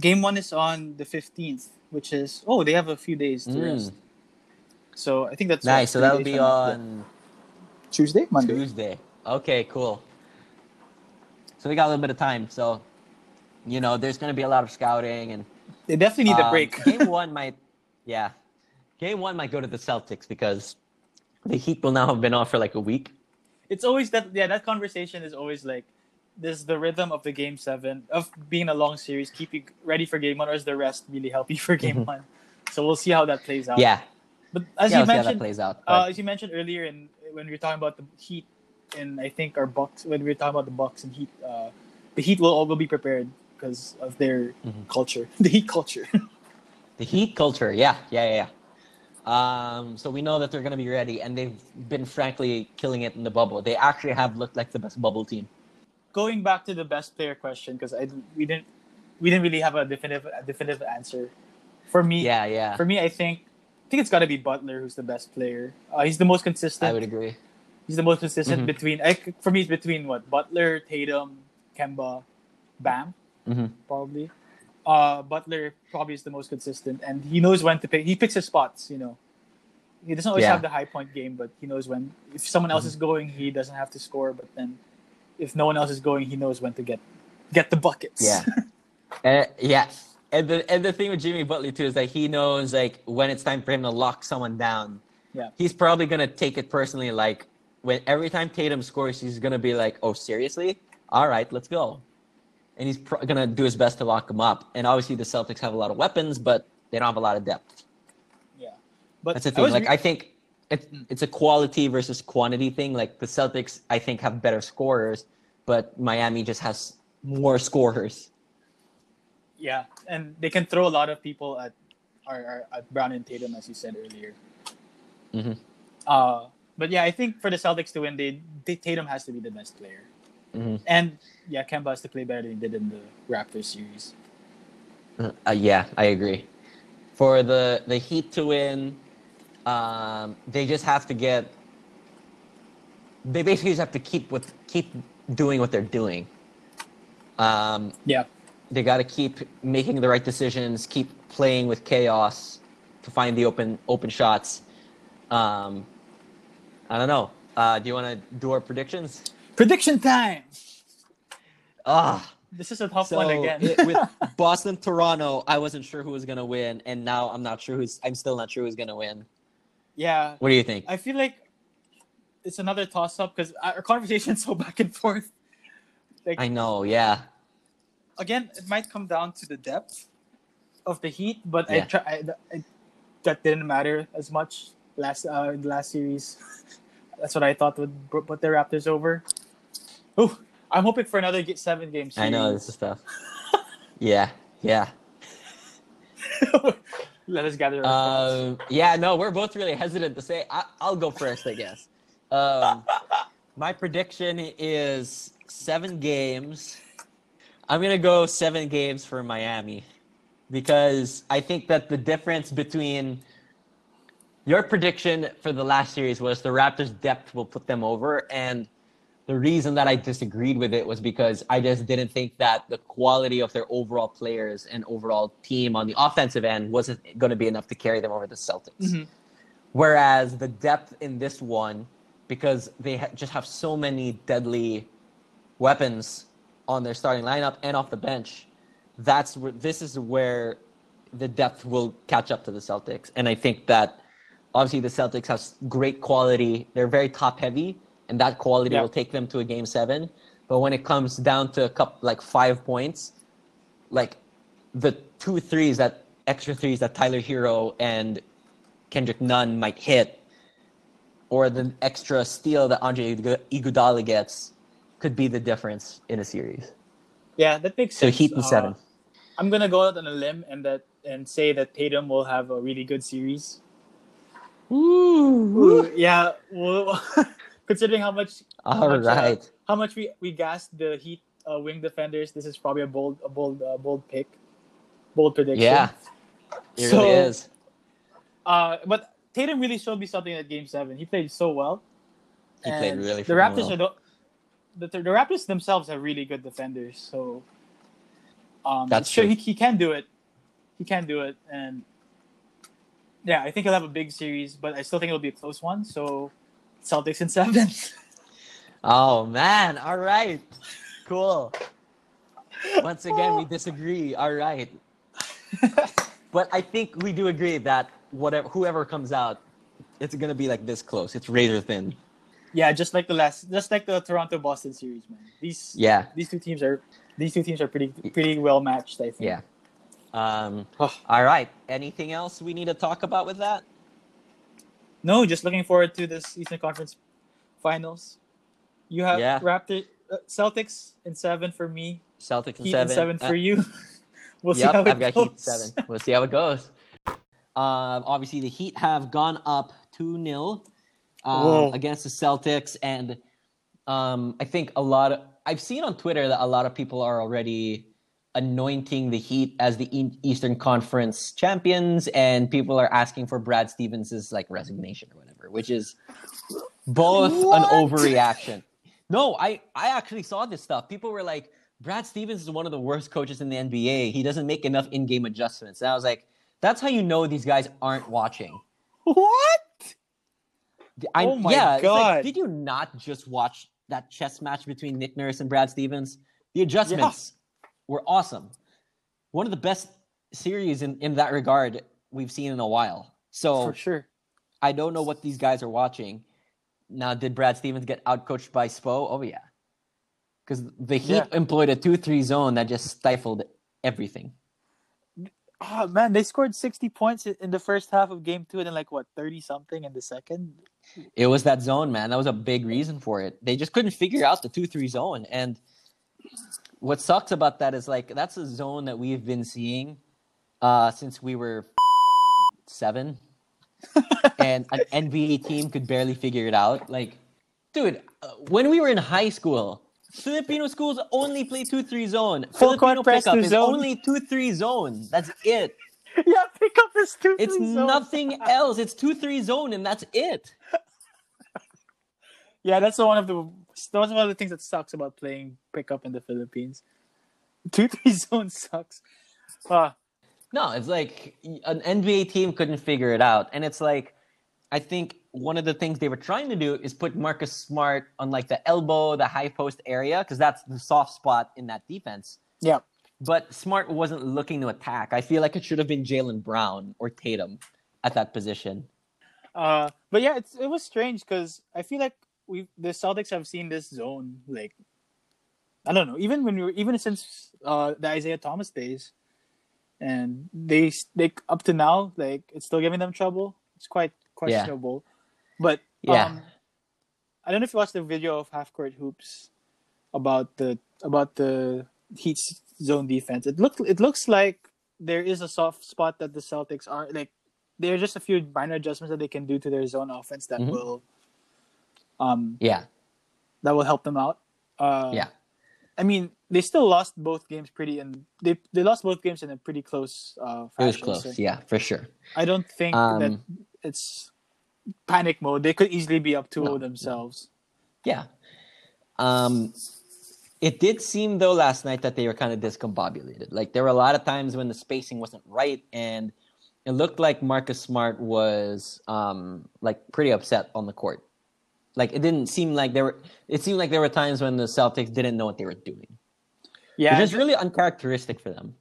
game one is on the fifteenth, which is oh they have a few days to Mm. rest. So I think that's Nice. So that'll be on Tuesday, Monday. Tuesday. Okay, cool. So we got a little bit of time. So, you know, there's going to be a lot of scouting and They definitely need a Um, break. game one might, yeah, game one might go to the Celtics because the Heat will now have been off for like a week. it's always that yeah that conversation is always like this is the rhythm of the game seven of being a long series keep you ready for game one or is the rest really help you for game Mhm. one so we'll see how that plays out Yeah, but as yeah, you we'll see how that mentioned plays out. uh, as you mentioned earlier in when we were talking about the heat and i think our bucks when we are talking about the bucks and heat uh, the heat will all will be prepared because of their Mhm. culture the heat culture The Heat culture, yeah, yeah, yeah. yeah. Um, so we know that they're going to be ready, and they've been frankly killing it in the bubble. They actually have looked like the best bubble team. going back to the best player question because I we didn't we didn't really have a definitive a definitive answer. For me, Yeah, yeah, for me, I think I think it's got to be Butler who's the best player. Uh, he's the most consistent. I would agree. He's the most consistent Mhm. between. I, for me, it's between what Butler, Tatum, Kemba, Bam, Mhm. probably. Uh, Butler probably is the most consistent, and he knows when to pick. He picks his spots. You know, he doesn't always Yeah. have the high point game, but he knows when. If someone else Mhm. is going, he doesn't have to score. But then, if no one else is going, he knows when to get get the buckets. Yeah. Uh, yeah. And the and the thing with Jimmy Butler too is that he knows like when it's time for him to lock someone down. Yeah. He's probably gonna take it personally. Like when every time Tatum scores, he's gonna be like, "Oh, seriously? All right, let's go." And he's pro- gonna do his best to lock him up. And obviously, the Celtics have a lot of weapons, but they don't have a lot of depth. yeah. But That's the I thing. was Like re- I think it's it's a quality versus quantity thing. Like the Celtics, I think have better scorers, but Miami just has more scorers. yeah, and they can throw a lot of people at, or, or at Brown and Tatum, as you said earlier. Mhm. Uh, but yeah, I think for the Celtics to win, they, they Tatum has to be the best player, Mhm. and yeah, Kemba has to play better than he did in the Raptors series. Uh, yeah, I agree. For the the Heat to win, um, they just have to get. They basically just have to keep with keep doing what they're doing. Um, Yeah, they got to keep making the right decisions, keep playing with chaos to find the open open shots. Um, I don't know. Uh, do you want to do our predictions? prediction time. Ah. This is a tough So one again. it- with Boston Toronto, I wasn't sure who was gonna win, and now I'm not sure who's. I'm still not sure who's gonna win. yeah, What do you think? I feel like it's another toss up because our conversation is so back and forth. Like I know, yeah, again, it might come down to the depth of the Heat, but I try. I, I, that didn't matter as much last uh, last series. That's what I thought would put the Raptors over. Oh, I'm hoping for another get seven game series. I know this is tough. yeah, yeah. Let us gather. Um, yeah, no, we're both really hesitant to say. I, I'll go first, I guess. Um, my prediction is seven games. I'm gonna go seven games for Miami because I think that the difference between your prediction for the last series was the Raptors' depth will put them over, and the reason that I disagreed with it was because I just didn't think that the quality of their overall players and overall team on the offensive end wasn't going to be enough to carry them over the Celtics. Mhm. Whereas the depth in this one, because they ha- just have so many deadly weapons on their starting lineup and off the bench, that's where this is where the depth will catch up to the Celtics. And I think that obviously the Celtics have great quality. They're very top heavy, and that quality Yeah. will take them to a game seven. But when it comes down to a cup like five points, like the two threes that extra threes that Tyler Herro and Kendrick Nunn might hit, or the extra steal that Andre Igu- Iguodala gets, could be the difference in a series. yeah, that makes sense. So. Heat in Uh, seven. I'm gonna go out on a limb and that and say that Tatum will have a really good series. Ooh. Yeah, well, considering how much how All much, uh, how much we we gassed the Heat uh, wing defenders, this is probably a bold a bold uh, bold pick, bold prediction. Yeah. It So- really is. Uh, but Tatum really showed me something at Game Seven. He played so well. He played really The Raptors well. are the, the the Raptors themselves are really good defenders. So um, That's sure true. he, he can do it. He can do it, and yeah, I think he'll have a big series, but I still think it'll be a close one. So Celtics in seven. Oh man! All right, cool. Once again, we disagree. All right, but I think we do agree that whatever whoever comes out, it's gonna be like this close. It's razor thin. Yeah, just like the last, just like the Toronto Boston series, man. These Yeah, these two teams are these two teams are pretty pretty well matched. I think. yeah. Um, Oh, all right. Anything else we need to talk about with that? no, just looking forward to this Eastern Conference Finals. You have Yeah. Raptor uh, Celtics in seven for me. Celtics and Heat seven. in seven Uh, for you. we'll yep, see how it I've got. Heat seven. We'll see how it goes. Um, obviously, the Heat have gone up 2 0 um, against the Celtics. And um, I think a lot of, I've seen on Twitter that a lot of people are already anointing the Heat as the Eastern Conference champions. And people are asking for Brad Stevens' like resignation or whatever, which is both What? an overreaction. No, I, I actually saw this stuff. People were like, Brad Stevens is one of the worst coaches in the NBA. He doesn't make enough in-game adjustments. And I was like, that's how you know these guys aren't watching. What? I, Oh my yeah, it's like, God. did you not just watch that chess match between Nick Nurse and Brad Stevens? The adjustments were awesome. One of the best series in, in that regard we've seen in a while. So For sure. I don't know what these guys are watching. Now, did Brad Stevens get outcoached by Spo? Oh yeah, because the Heat Yeah. employed a two-three zone that just stifled everything. Oh man, they scored sixty points in the first half of game two, and then like what thirty something in the second. It was that zone, man. That was a big reason for it. They just couldn't figure out the two-three zone, and what sucks about that is like that's a zone that we've been seeing uh, since we were seven, and an NBA team could barely figure it out. Like, dude, uh, when we were in high school, Filipino schools only play two-three zone. Full Filipino pickup is zone. only two-three zone. That's it. yeah, pick up this two. It's three zone. nothing else. It's two-three zone, and that's it. Yeah, that's one of the that's one of the things that sucks about playing pickup in the Philippines. Two three zone sucks. Uh, No, it's like an NBA team couldn't figure it out. And it's like, I think one of the things they were trying to do is put Marcus Smart on like the elbow, the high post area, because that's the soft spot in that defense. yeah, But Smart wasn't looking to attack. I feel like it should have been Jaylen Brown or Tatum at that position. uh, but yeah, it's it was strange because I feel like we the Celtics have seen this zone like I don't know even when we were even since uh, the Isaiah Thomas days, and they they up to now like it's still giving them trouble. It's quite questionable, but Yeah. um, I don't know if you watched the video of half court hoops about the about the Heat's zone defense. It look it looks like there is a soft spot that the Celtics are like. There are just a few minor adjustments that they can do to their zone offense that Mhm. will, um, Yeah. that will help them out. Uh, Yeah. I mean, they still lost both games pretty, and they they lost both games in a pretty close. Uh, It was close. so Yeah, for sure. I don't think that Um, it's panic mode. They could easily be up 2 No, no. themselves. Yeah. Um, it did seem though last night that they were kind of discombobulated. Like there were a lot of times when the spacing wasn't right, and it looked like Marcus Smart was um, like pretty upset on the court. Like it didn't seem like there were. It seemed like there were times when the Celtics didn't know what they were doing. Yeah, is really uncharacteristic for them.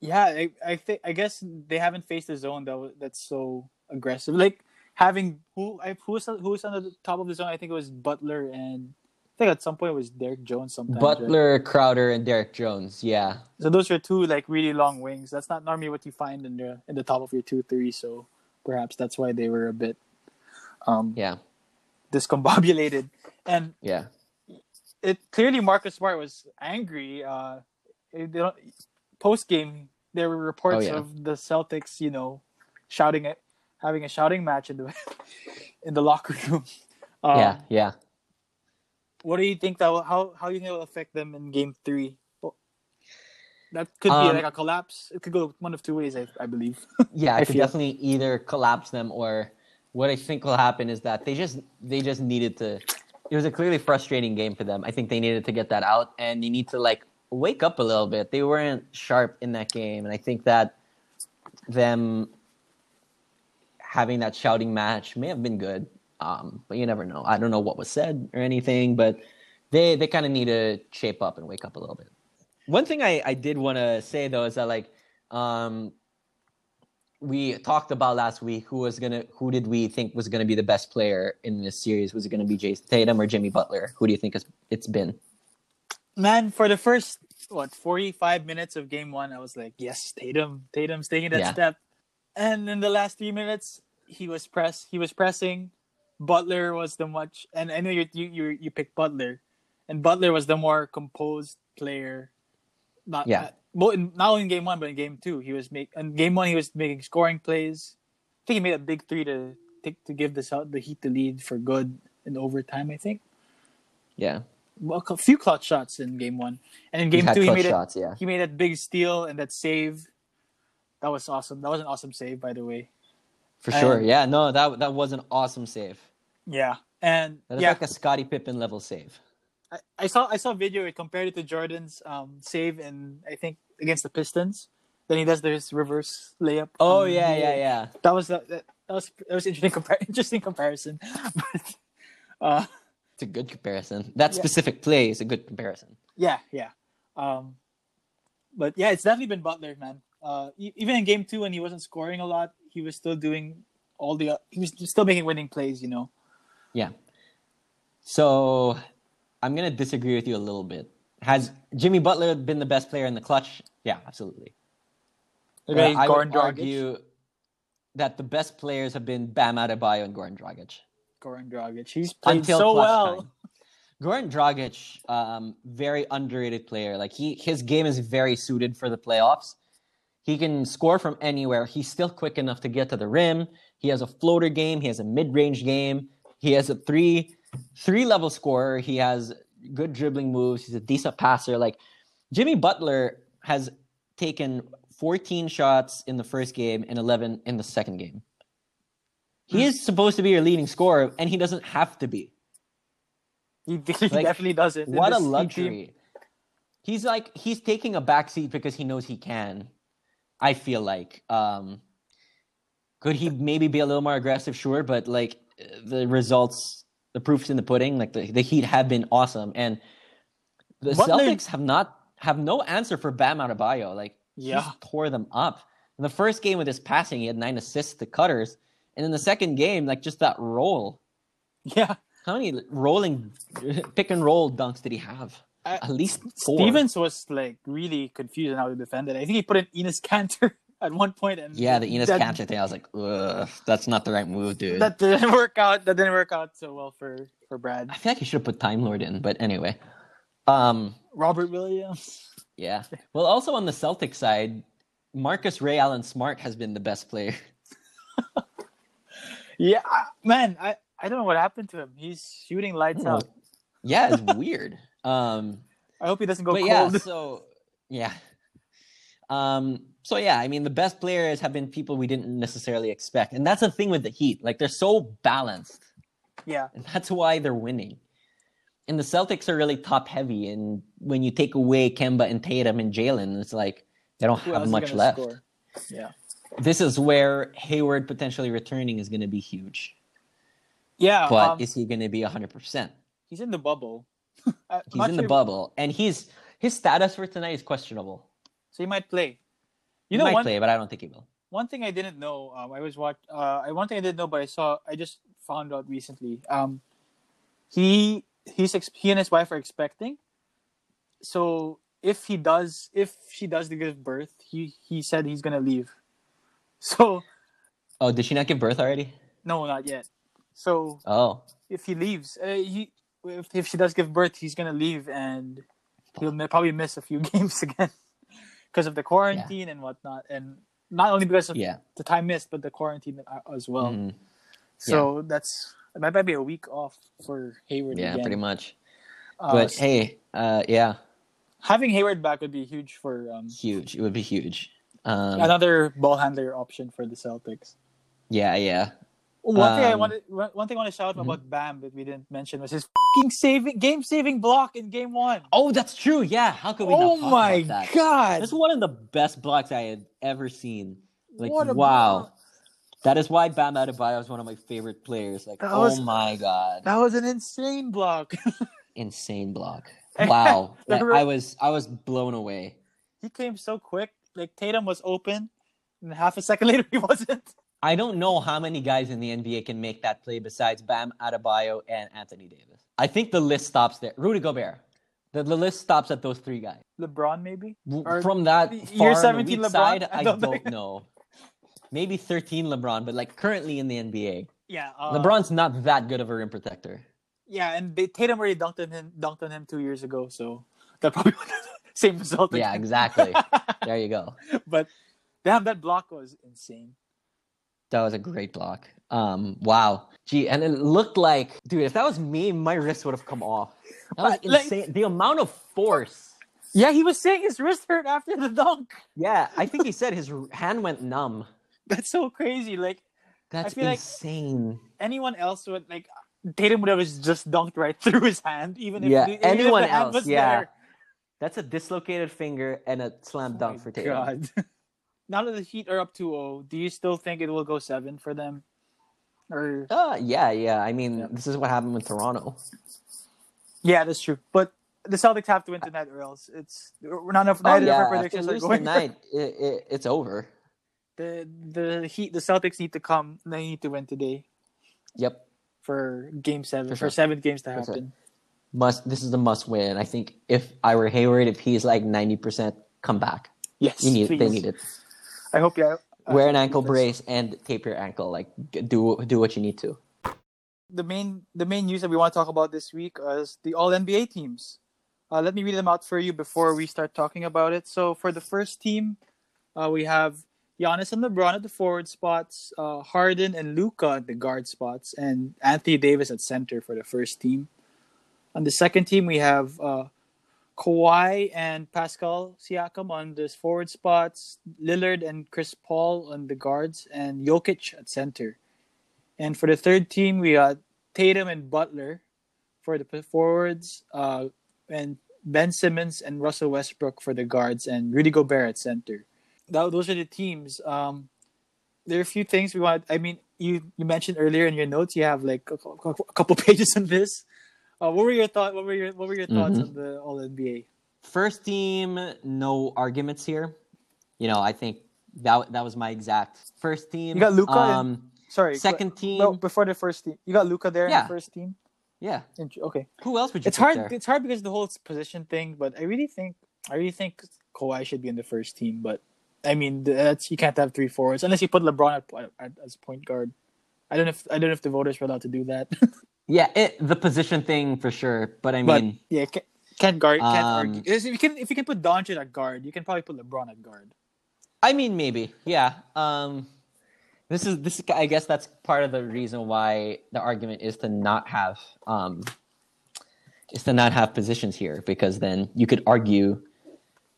yeah. I, I think I guess they haven't faced a zone that that's so aggressive. Like having who I who was who was on the top of the zone. I think it was Butler and I think at some point it was Derrick Jones. Sometimes right? Butler, Crowder, and Derrick Jones. Yeah, So those are two like really long wings. That's not normally what you find in the in the top of your two three. So perhaps that's why they were a bit um yeah, discombobulated. And yeah. it clearly Marcus Smart was angry. Uh, post game, there were reports Oh, yeah. of the Celtics, you know, shouting it, having a shouting match in the in the locker room. Uh, yeah, yeah. What do you think that will, how how you think it will affect them in Game Three? That could be Um, like a collapse. It could go one of two ways, I, I believe. Yeah, I could definitely either collapse them or what I think will happen is that they just they just needed to it was a clearly frustrating game for them. I think they needed to get that out and they need to like wake up a little bit. They weren't sharp in that game and I think that them having that shouting match may have been good. Um, but you never know. I don't know what was said or anything, but they they kind of need to shape up and wake up a little bit. One thing I, I did want to say though is that like um, we talked about last week who was gonna who did we think was gonna be the best player in this series? Was it gonna be Jayson Tatum or Jimmy Butler? Who do you think it's, it's been? Man, for the first what forty five minutes of game one, I was like, yes, Tatum, Tatum's taking that Yeah. step. And in the last three minutes, he was press. He was pressing. Butler was the much, and I know you you you, you picked Butler, and Butler was the more composed player. Not Yeah. In, not only in game one, but in game two, he was make. In game one, he was making scoring plays. I think he made a big three to take to give this out the Heat the lead for good in overtime. I think. Yeah, Well, a few clutch shots in game one, and in game had two, he made it shots. Yeah, he made that big steal and that save. That was awesome. That was an awesome save, by the way. for sure. Yeah, no, that that was an awesome save. Yeah, and That is yeah, like a Scottie Pippen level save. I, I saw I saw a video. It compared it to Jordan's um, save in I think against the Pistons. Then he does this reverse layup. Oh on yeah, the- yeah, yeah. That was that, that was that was interesting. Compar- interesting comparison. but uh, It's a good comparison. That Yeah. specific play is a good comparison. yeah, yeah. Um, but yeah, it's definitely been Butler, man. Uh, even in game two, when he wasn't scoring a lot, he was still doing all the. he was still making winning plays. You know. Yeah. So I'm gonna disagree with you a little bit. Has Jimmy Butler been the best player in the clutch? Yeah, absolutely. But Maybe I Goran would Dragic. argue that the best players have been Bam Adebayo and Goran Dragic. Goran Dragic. He's played Until so well. time. Goran Dragic, um, very underrated player. Like he, his game is very suited for the playoffs. He can score from anywhere. He's still quick enough to get to the rim. He has a floater game. He has a mid-range game. He has a three, three level scorer. He has good dribbling moves. He's a decent passer. Like Jimmy Butler has taken 14 shots in the first game and 11 in the second game. He Hmm. is supposed to be your leading scorer, and he doesn't have to be. He, he Like, definitely doesn't. What a this Heat team. luxury. He's like he's taking a backseat because he knows he can. I feel like. Um could he maybe be a little more aggressive? Sure, but like the results, the proof's in the pudding. Like the, the Heat have been awesome, and the Butler- Celtics have not have no answer for Bam Adebayo. Like he Yeah. just tore them up. In the first game with his passing, he had nine assists to cutters, and in the second game, like just that roll. Yeah. How many rolling pick and roll dunks did he have? I- At least four. Stevens was like really confused on how to defend it. I think he put in Enes Kanter at one point, and Yeah, the Enes that, Kanter thing. I was like, Ugh, that's not the right move, dude. That didn't work out. That didn't work out so well for for Brad. I feel like you should have put Time Lord in, but anyway. Um, Robert Williams. yeah. Well, also on the Celtic side, Marcus Ray Allen Smart has been the best player. Yeah, man, I I don't know what happened to him. He's shooting lights out. Yeah, it's weird. Um, I hope he doesn't go but cold. yeah, so yeah. Um, so yeah, I mean, the best players have been people we didn't necessarily expect, and that's the thing with the Heat. Like they're so balanced. yeah, and that's why they're winning. And the Celtics are really top heavy, and when you take away Kemba and Tatum and Jalen, it's like they don't Who have much left. score? Yeah, This is where Hayward potentially returning is going to be huge, yeah. but um, is he going to be hundred percent? he's in the bubble. He's not in the bubble, and he's his status for tonight is questionable. so he might play. You know, might one play, but I don't think he will. one thing I didn't know. Um, I was watch. Uh, I one thing I didn't know, but I saw. I just found out recently. Um, he he's ex- he and his wife are expecting. So if he does, if she does give birth, he he said he's gonna leave. So Oh, did she not give birth already? no, not yet. So Oh, if he leaves, uh, he if, if she does give birth, he's gonna leave and he'll probably miss a few games again because of the quarantine and whatnot, and not only because of yeah. the time missed, but the quarantine as well. Mhm. So that's that might be a week off for Hayward. Yeah, again. pretty much. Uh, But hey, uh, yeah, having Hayward back would be huge for um, huge. It would be huge. Um, another ball handler option for the Celtics. yeah, yeah. One thing I Um, wanted, one thing I want to shout out mhm. about Bam that we didn't mention was his fucking saving, game saving block in game one. Oh, that's true. Yeah, how could we Oh not talk my about that? god! That's one of the best blocks I had ever seen. Like, wow. block. That is why Bam Adebayo is one of my favorite players. Like, That oh was- my god, That was an insane block. insane block! Wow, Like, I was I was blown away. he came so quick. Like Tatum was open, And half a second later, he wasn't. I don't know how many guys in the NBA can make that play besides Bam Adebayo and Anthony Davis. I think the list stops there. Rudy Gobert. The, the list stops at those three guys. LeBron, maybe. Or From that year far on 17 LeBron? side, I don't think- know. Maybe 13 LeBron, but like currently in the NBA, Yeah. Uh, LeBron's not that good of a rim protector. Yeah, and they, Tatum already dunked on him, dunked on him two years ago, so that probably same result. Yeah, exactly. there you go. but damn, that block was insane. That was a great block. Um, wow. Gee, and it looked like, dude, if that was me, my wrist would have come off. That was like- insane. the amount of force. Yeah, he was saying his wrist hurt after the dunk. Yeah, I think he said his hand went numb. That's so crazy. Like That's feel like- insane. anyone else would like Tatum would have just dunked right through his hand, even if Yeah, even if anyone hand else, was yeah. there. That's a dislocated finger and a slam dunk Oh for Tatum. God. now that the Heat are up 2-0, do you still think it will go seven for them? Or Uh, yeah, yeah. I mean, Yeah. this is what happened with Toronto. yeah, that's true. But the Celtics have to win tonight, or else it's we're not enough. Oh, yeah, of our predictions are going. tonight, it, it, it's over. The the Heat, the Celtics need to come. They need to win today Yep. for Game Seven For for, seven games to For sure. happen. Must this is a must win. I think if I were Hayward, if he's like ninety percent, come back. Yes, You need please. they need it. I hope you. uh, Wear an ankle brace and tape your ankle. Like do do what you need to. the main the main news that we want to talk about this week is the All NBA teams. Uh, let me read them out for you before we start talking about it. So for the first team, uh, we have Giannis and LeBron at the forward spots, uh, Harden and Luka at the guard spots, and Anthony Davis at center for the first team. On the second team, we have uh, Kawhi and Pascal Siakam on the forward spots, Lillard and Chris Paul on the guards, and Jokic at center. And for the third team, we got Tatum and Butler for the forwards, uh, and Ben Simmons and Russell Westbrook for the guards, and Rudy Gobert at center. That, those are the teams. Um, there are a few things we want. I mean, you you mentioned earlier in your notes you have like a, a couple pages on this. Uh, what were your thought? What were your what were your thoughts Mhm. on the All NBA? First team, no arguments here. You know, I think that that was my exact first team. You got Luka and- Um, Sorry, second team, No, before the first team, you got Luka there in Yeah. the first team. yeah. Int- Okay. Who else would you? it's hard. there? It's hard because the whole position thing. But I really think I really think Kawhi should be in the first team. But I mean, that's you can't have three forwards unless you put LeBron at, at, as point guard. I don't know if I don't know if the voters were allowed to do that. Yeah, it, the position thing for sure. But I but mean, yeah, can't, can't guard. Can't Um, argue. If you can, if you can put Doncic at guard, you can probably put LeBron at guard. I mean, maybe, yeah. Um, this is this. is- I guess that's part of the reason why the argument is to not have um, is to not have positions here because then you could argue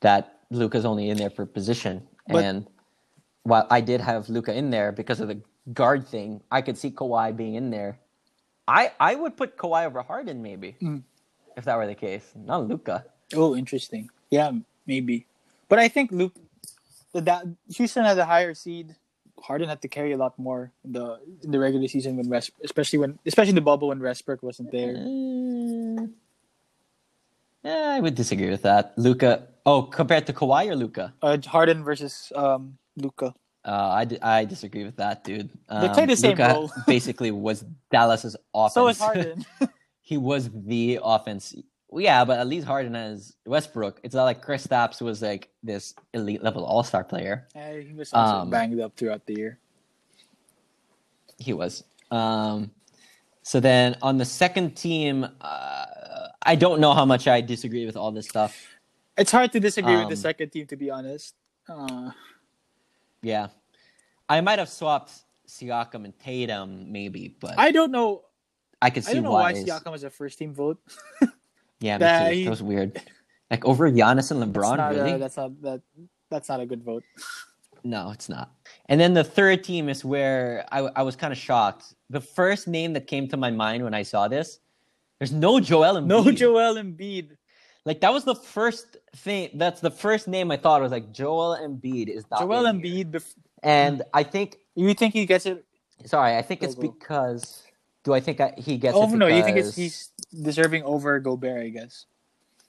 that Luka's only in there for position, But- and while I did have Luka in there because of the guard thing, I could see Kawhi being in there. I I would put Kawhi over Harden maybe Mm. if that were the case, not Luka. Oh, interesting. Yeah, maybe. But I think Luke, the that Houston had a higher seed. Harden had to carry a lot more in the in the regular season when West, especially when especially the bubble when Westbrook wasn't there. Uh, yeah, I would disagree with that. Luka. Oh, compared to Kawhi or Luka? Uh, Harden versus um Luka. Uh, I, I disagree with that, dude. Um, play the same Luka role. basically was Dallas's offense. So is Harden. he was the offense. Well, yeah, but at least Harden has Westbrook. It's not like Kristaps was like this elite level All Star player. He was also Um, banged up throughout the year. He was. Um, so then on the second team, uh, I don't know how much I disagree with all this stuff. It's hard to disagree with the um, second team, to be honest. Uh, Yeah, I might have swapped Siakam and Tatum, maybe, but I don't know. I could see I don't know why. why Siakam was a first team vote. Yeah, That he- that was weird. Like over Giannis and That's LeBron, not, really? uh, that's not that. That's not a good vote. No, it's not. And then the third team is where I, I was kind of shocked. The first name that came to my mind when I saw this, there's no Joel Embiid. No Joel Embiid. Like that was the first thing. That's the first name I thought was like Joel Embiid is not Joel in here. Embiid. Bef- And I think, you think he gets it? sorry, I think it's Go, go. because. Do I think I, he gets Oh it? no, you think it's he's deserving over Gobert? I guess.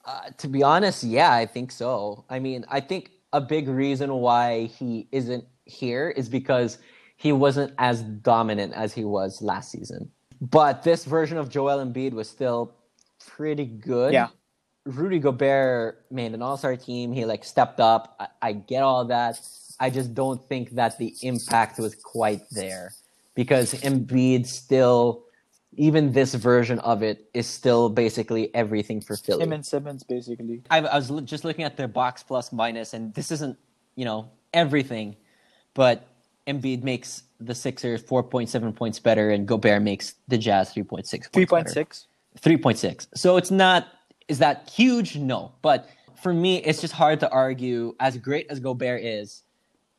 Uh, to be honest, yeah, I think so. I mean, I think a big reason why he isn't here is because he wasn't as dominant as he was last season. But this version of Joel Embiid was still pretty good. Yeah. Rudy Gobert made an all-star team. He like stepped up. I, I get all that. I just don't think that the impact was quite there because Embiid still, even this version of it, is still basically everything for Philly. Him and Simmons, basically. I, I was l- just looking at their box plus minus, and this isn't, you know, everything, but Embiid makes the Sixers 4.7 points better, and Gobert makes the Jazz 3.6 points Three better. point six. 3.6. So it's not, is that huge? No. But for me, it's just hard to argue, as great as Gobert is,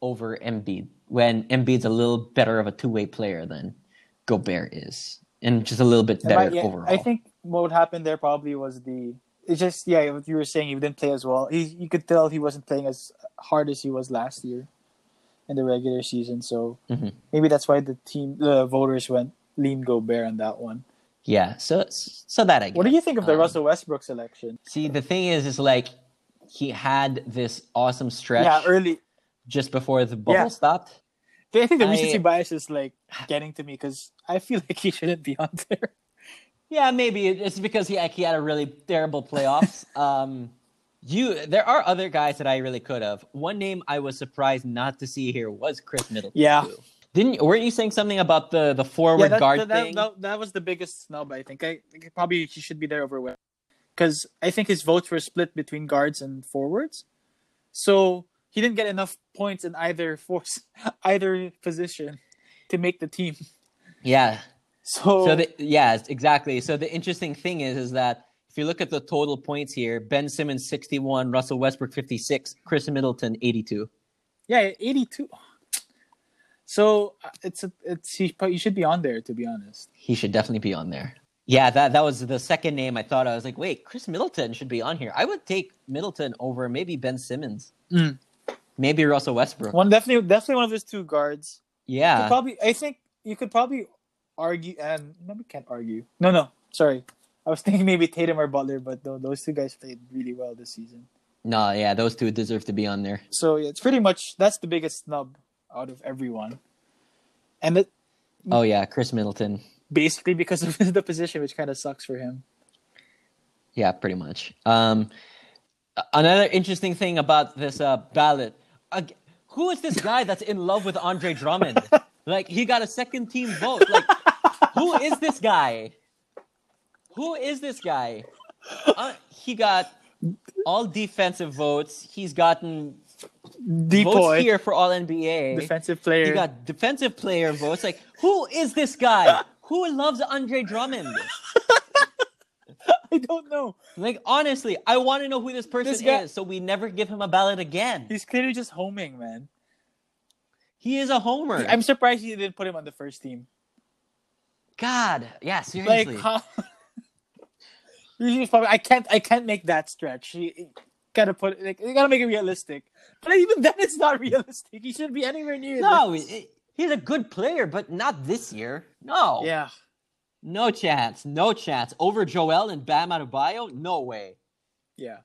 over Embiid, when Embiid's a little better of a two way player than Gobert is, and just a little bit better yeah, overall. I think what would happen there probably was the. It's just yeah, what you were saying. He didn't play as well. He you could tell he wasn't playing as hard as he was last year, in the regular season. So Mhm. maybe that's why the team, the voters went lean Gobert on that one. Yeah, so so that I get. What do you think of the Um, Russell Westbrook selection? See, the thing is, is like he had this awesome stretch Yeah, early. just before the bubble Yeah. stopped. I think the I- recency bias is like getting to me because I feel like he shouldn't be on there. Yeah, maybe it's because he he had a really terrible playoffs. um, you, there are other guys that I really could have. One name I was surprised not to see here was Khris Middleton. Yeah. too. Didn't weren't you saying something about the the forward yeah, that, guard that, thing? that, that was the biggest snub. I think. I think probably he should be there over West because I think his votes were split between guards and forwards, so he didn't get enough points in either force either position to make the team. yeah. So, So the, yeah, exactly. So the interesting thing is, is that if you look at the total points here, Ben Simmons sixty one, Russell Westbrook fifty six, Khris Middleton eighty two. yeah, eighty two. So uh, it's a, it's he, he should be on there to be honest. He should definitely be on there. Yeah, that that was the second name I thought. I was like, wait, Khris Middleton should be on here. I would take Middleton over maybe Ben Simmons, Mm. maybe Russell Westbrook. One definitely definitely one of his two guards. Yeah, probably I think you could probably argue and no we can't argue. No no, sorry. I was thinking maybe Tatum or Butler, but tho- those two guys played really well this season. no, yeah, those two deserve to be on there. So yeah, it's pretty much that's the biggest snub out of everyone. And it Oh yeah, Khris Middleton. basically because of the position which kind of sucks for him. Yeah, pretty much. Um, another interesting thing about this uh, ballot, ag- who is this guy that's in love with Andre Drummond? like he got a second team vote. Like who is this guy? Who is this guy? Uh, he got all defensive votes. He's gotten votes here for all NBA. defensive player. You got defensive player votes. Like who is this guy? Who loves Andre Drummond? I don't know. Like honestly, I want to know who this person This guy- is, so we never give him a ballot again. He's clearly just homing, man. He is a homer. I'm surprised you didn't put him on the first team. God, yeah, seriously. Like, how? Usually, it's probably I can't. I can't make that stretch. Gotta put. Like, you gotta make it realistic. But even then, it's not realistic. He shouldn't be anywhere near. no, he- he's a good player, but not this year. No, Yeah. no chance, no chance. Over Joel and Bam Adebayo, no way. Yeah.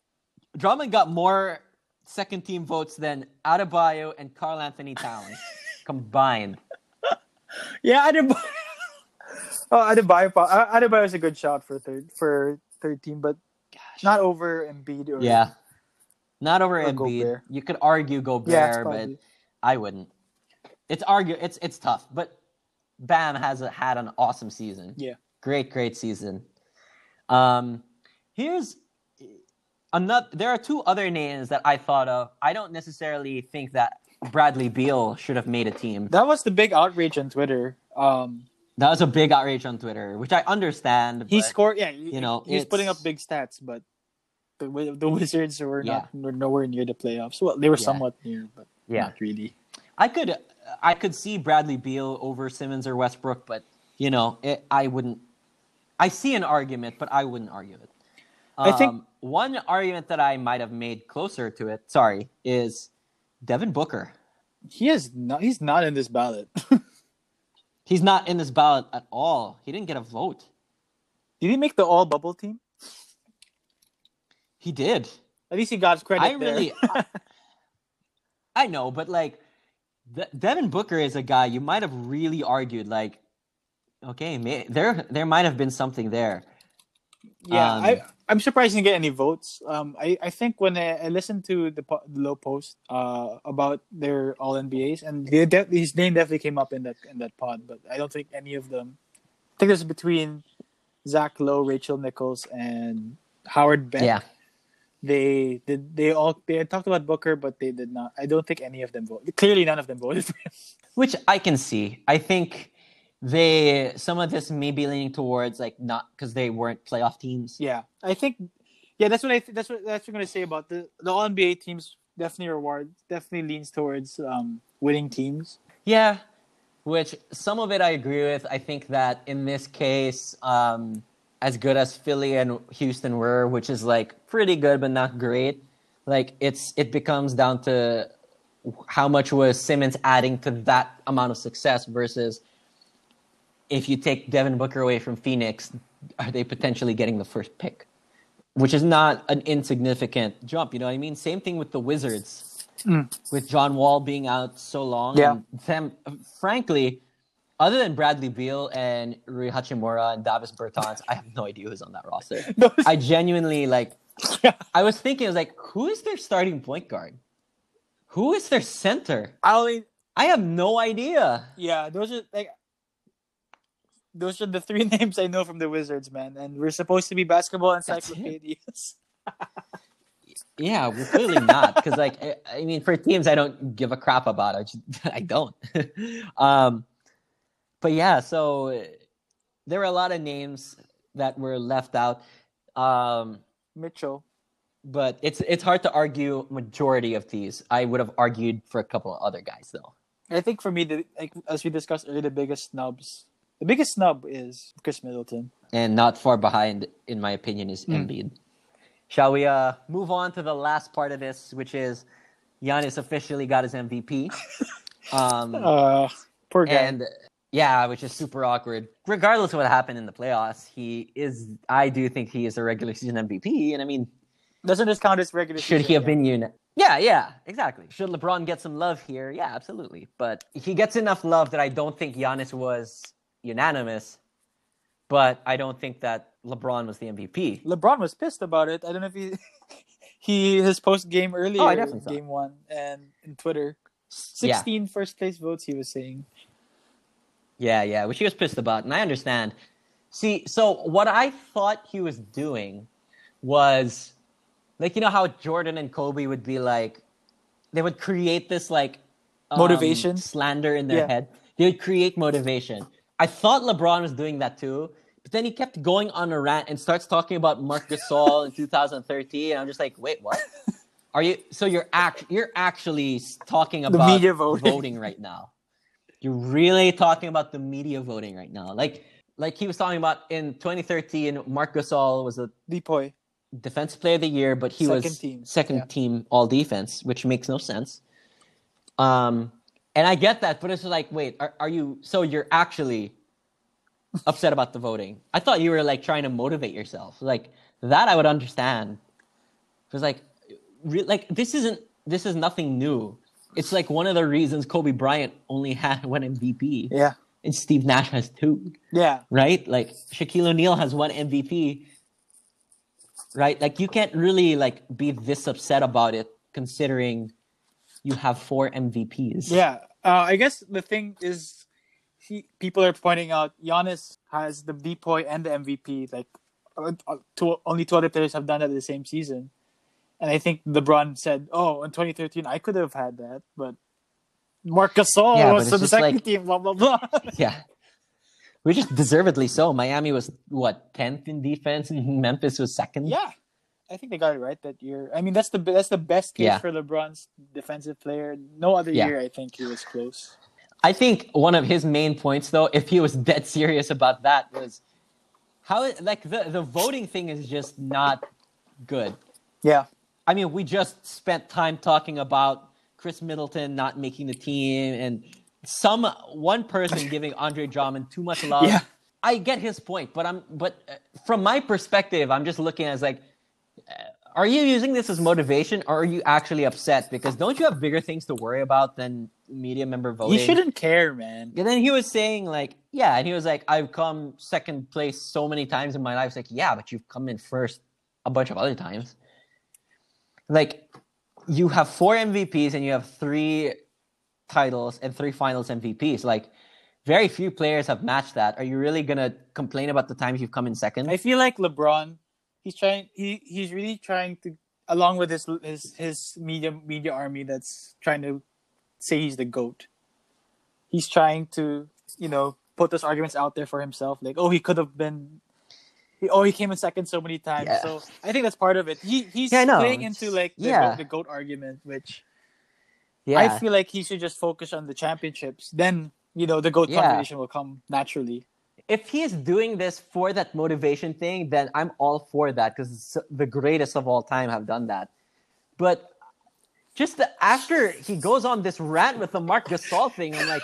Drummond got more second team votes than Adebayo and Karl Anthony Towns combined. Yeah. Adebayo. oh, Adebayo. uh, Adebayo is a good shot for third for third team, but Gosh. not over Embiid or yeah, not over Or Embiid. You could argue Gobert, Yeah, but I wouldn't. It's argue. It's it's tough, but Bam has a, had an awesome season. Yeah. great, great season. Um, here's another. There are two other names that I thought of. I don't necessarily think that Bradley Beal should have made a team. That was the big outrage on Twitter. Um, That was a big outrage on Twitter, which I understand. he but- scored. Yeah, you know, he's putting up big stats, but the the Wizards were Yeah. not were nowhere near the playoffs. Well, they were Yeah. somewhat near, but Yeah. not really. I could I could see Bradley Beal over Simmons or Westbrook, but you know, it, I wouldn't. I see an argument, but I wouldn't argue it. I think- Um, one argument that I might have made closer to it, sorry, is Devin Booker. He is not. He's not in this ballot. He's not in this ballot at all. He didn't get a vote. Did he make the all bubble team? He did. At least he got credit I there. really, I, I know, but like De- Devin Booker is a guy you might have really argued like, okay, may- there there might have been something there. Yeah, Um, I I'm surprised he didn't get any votes. Um, I, I think when I, I listened to the, po- the Lowe Post uh about their all NBAs and they de- his name definitely came up in that in that pod, but I don't think any of them. I think this is between Zach Lowe, Rachel Nichols, and Howard Beck. Yeah, they did. They all they had talked about Booker, but they did not. I don't think any of them voted. Clearly, none of them voted for him. which I can see. I think they some of this may be leaning towards like not because they weren't playoff teams. Yeah, I think. Yeah, that's what I. Th- that's what that's what I'm gonna say about the the All NBA teams. Definitely reward. Definitely leans towards um, winning teams. Yeah, which some of it I agree with. I think that in this case, um, as good as Philly and Houston were, which is like pretty good but not great, like it's it becomes down to how much was Simmons adding to that amount of success versus if you take Devin Booker away from Phoenix, are they potentially getting the first pick? Which is not an insignificant jump, you know what I mean? Same thing with the Wizards mm. with John Wall being out so long. Yeah. And them, frankly, other than Bradley Beal and Rui Hachimura and Davis Bertans, I have no idea who's on that roster. Those- I genuinely like. Yeah. I was thinking, I was like, who is their starting point guard? Who is their center? I only. I have no idea. Yeah, those are like. Those are the three names I know from the Wizards, man, and we're supposed to be basketball encyclopedias. Yeah, we're clearly not. Because, like, I, I mean, for teams I don't give a crap about, I, just, I don't. um, but yeah, so there were a lot of names that were left out. Um, Mitchell. but it's it's hard to argue majority of these. I would have argued for a couple of other guys though. I think for me, the like as we discussed earlier, the biggest snubs. The biggest snub is Khris Middleton. And not far behind, in my opinion, is Mm. Embiid. Shall we uh, move on to the last part of this, which is Giannis officially got his MVP. Um, Uh, poor guy. and yeah, which is super awkward. Regardless of what happened in the playoffs, he is. I do think he is a regular season MVP, and I mean, Doesn't this count as regular? should season? he have Yeah. been unit? Yeah, yeah, exactly. Should LeBron get some love here? Yeah, absolutely. But he gets enough love that I don't think Giannis was unanimous. But I don't think that LeBron was the MVP. LeBron was pissed about it. I don't know if he he his post game earlier, Oh, I saw game one, and in Twitter, 16 first place votes. He was saying, Yeah, yeah, which he was pissed about, and I understand. See, so what I thought he was doing was like you know how Jordan and Kobe would be like they would create this like um, Motivation? slander in their Yeah. head. They would create motivation. I thought LeBron was doing that too, but then he kept going on a rant and starts talking about Marc Gasol in 2013, and I'm just like, wait, what? Are you? So you're act you're actually talking about media voting. voting right now. You're really talking about the media voting right now. Like like he was talking about in 2013, Marc Gasol was a "Depoy." defensive player of the year, but he Second was team, second yeah. team all defense, which makes no sense. Um, and I get that, but it's like, wait, are, are you? So you're actually upset about the voting? I thought you were like trying to motivate yourself, like that. I would understand. Because like, re- like this isn't this is nothing new. It's like one of the reasons Kobe Bryant only had one MVP, Yeah, and Steve Nash has two yeah, right? Like Shaquille O'Neal has one MVP, right? Like you can't really like be this upset about it considering you have four MVPs. yeah. Uh, I guess the thing is, he, people are pointing out Giannis has the Depoy and the MVP. Like, uh, uh, two, only two other players have done that in the same season. And I think LeBron said, "Oh, in 2013, I could have had that, but Marc Gasol Yeah, was the second like- team." Blah blah blah. yeah. Which is deservedly so. Miami was what tenth in defense, and Memphis was second. Yeah, I think they got it right that year. I mean, that's the that's the best case Yeah. for LeBron's defensive player. No other Yeah. year, I think he was close. I think one of his main points, though, if he was dead serious about that, was how like the the voting thing is just not good. Yeah, I mean, we just spent time talking about Khris Middleton not making the team and some one person giving Andre Drummond too much love. Yeah. I get his point, but I'm but uh, from my perspective, I'm just looking at as like, uh, Are you using this as motivation, or are you actually upset? Because don't you have bigger things to worry about than media member voting? You shouldn't care, man. And then he was saying like, yeah, and he was like, I've come second place so many times in my life. It's like, yeah, but you've come in first a bunch of other times. Like, you have four MVPs and you have three titles and three finals MVPs. Like, very few players have matched that. Are you really gonna complain about the times you've come in second? I feel like LeBron, he's trying. He he's really trying to, along with his his his media media army that's trying to say he's the goat. He's trying to you know put those arguments out there for himself, like oh he could have been. He, oh, he came in second so many times. Yeah. So I think that's part of it. He he's Yeah, playing into like the, Yeah. goat, the goat argument, which yeah, I feel like he should just focus on the championships. Then you know the goat Yeah. conversation will come naturally. if he is doing this for that motivation thing, then I'm all for that because the greatest of all time have done that. But just the, after he goes on this rant with the Marc Gasol thing, I'm like,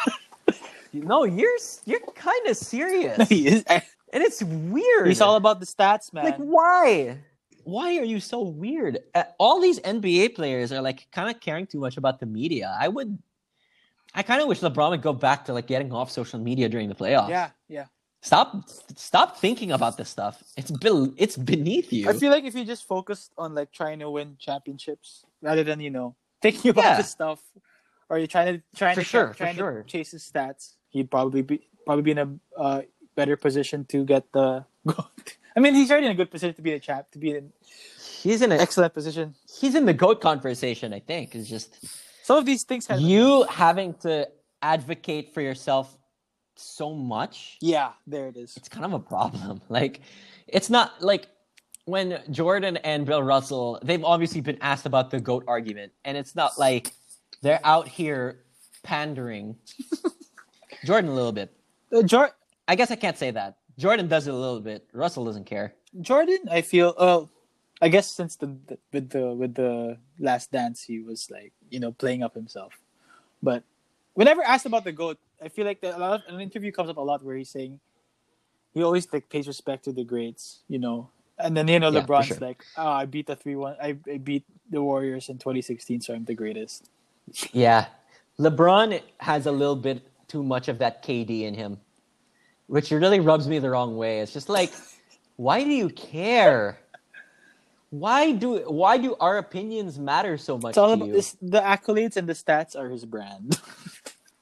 no, you're you're kind of serious, he is. And it's weird. He's all about the stats, man. like why? Why are you so weird? Uh, all these NBA players are like kind of caring too much about the media. I would. I kind of wish LeBron would go back to like getting off social media during the playoffs. yeah, yeah. Stop stop thinking about this stuff. It's be- it's beneath you. I feel like if you just focused on like trying to win championships rather than you know thinking about Yeah. this stuff, or you're trying to trying For to sure, for trying sure. to chase his stats, he'd probably be probably be in a uh, better position to get the. Goat. I mean, he's already in a good position to be a champ, to be in he's in an excellent position. he's in the goat conversation, I think. It's just Some of these things have. you having to advocate for yourself so much. Yeah, there it is. It's kind of a problem. Like it's not like when Jordan and Bill Russell, they've obviously been asked about the GOAT argument, and it's not like they're out here pandering. Jordan a little bit. Uh, Jor- I guess I can't say that. Jordan does it a little bit. Russell doesn't care. Jordan, I feel. Uh, I guess since the, the with the with the Last Dance, he was like you know playing up himself. But whenever asked about the goat, I feel like the, a lot of an interview comes up a lot where he's saying he always like pays respect to the greats, you know. And then you know Yeah, LeBron's sure. like, oh, I beat the three one, I, I beat the Warriors in 2016, so I'm the greatest. Yeah. LeBron has a little bit too much of that KD in him, which really rubs me the wrong way. It's just like, why do you care? Why do why do our opinions matter so much It's all to about you? this, the accolades and the stats are his brand.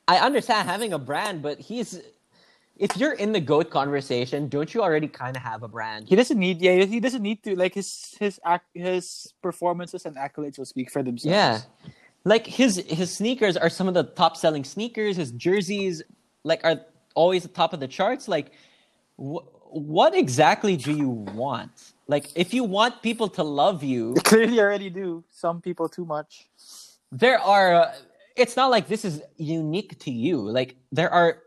I understand having a brand, but he's if you're in the goat conversation, don't you already kind of have a brand? he doesn't need, yeah, he doesn't need to like his his his performances and accolades will speak for themselves. Yeah. Like his his sneakers are some of the top selling sneakers. His jerseys like are always the top of the charts. Like wh- what exactly do you want? Like if you want people to love you, clearly already do. Some people too much. there are uh, it's not like this is unique to you. Like there are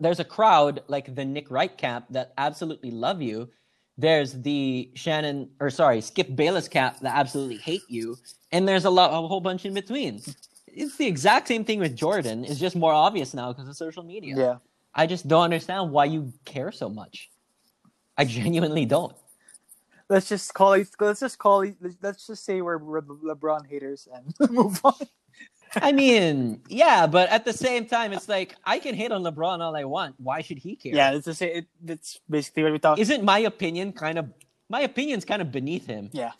there's a crowd like the Nick Wright camp that absolutely love you. There's the Shannon or sorry, Skip Bayless camp that absolutely hate you, and there's a lot a whole bunch in between. It's the exact same thing with Jordan. It's just more obvious now because of social media. Yeah. I just don't understand why you care so much. I genuinely don't. Let's just call it. Let's just call it. Let's just say we're, LeBron haters and move on. I mean, yeah, but at the same time, it's like I can hate on LeBron all I want. Why should he care? Yeah, let's just say it. That's basically what we talk. Isn't my opinion kind of my opinion's kind of beneath him? Yeah.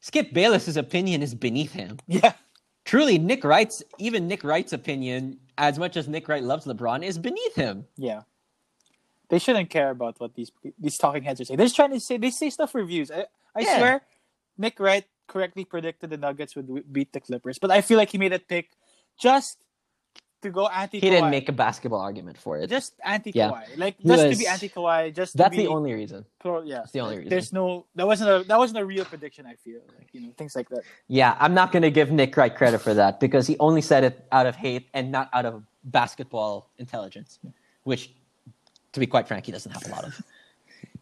Skip Bayless's opinion is beneath him. Yeah. Truly, Nick Wright's even Nick Wright's opinion, as much as Nick Wright loves LeBron, is beneath him. Yeah. They shouldn't care about what these these talking heads are saying. They're just trying to say they say stuff for views. I, I Yeah. swear, Nick Wright correctly predicted the Nuggets would w- beat the Clippers, but I feel like he made that pick just to go anti. He didn't make a basketball argument for it. just anti Yeah. Kawhi, like He just to be anti Kawhi. Just to That's be the only reason. pro. Yeah, That's the only reason. There's no that wasn't a that wasn't a real prediction. I feel like you know things like that. Yeah, I'm not to give Nick Wright credit for that because he only said it out of hate and not out of basketball intelligence, which, to be quite frank, he doesn't have a lot of.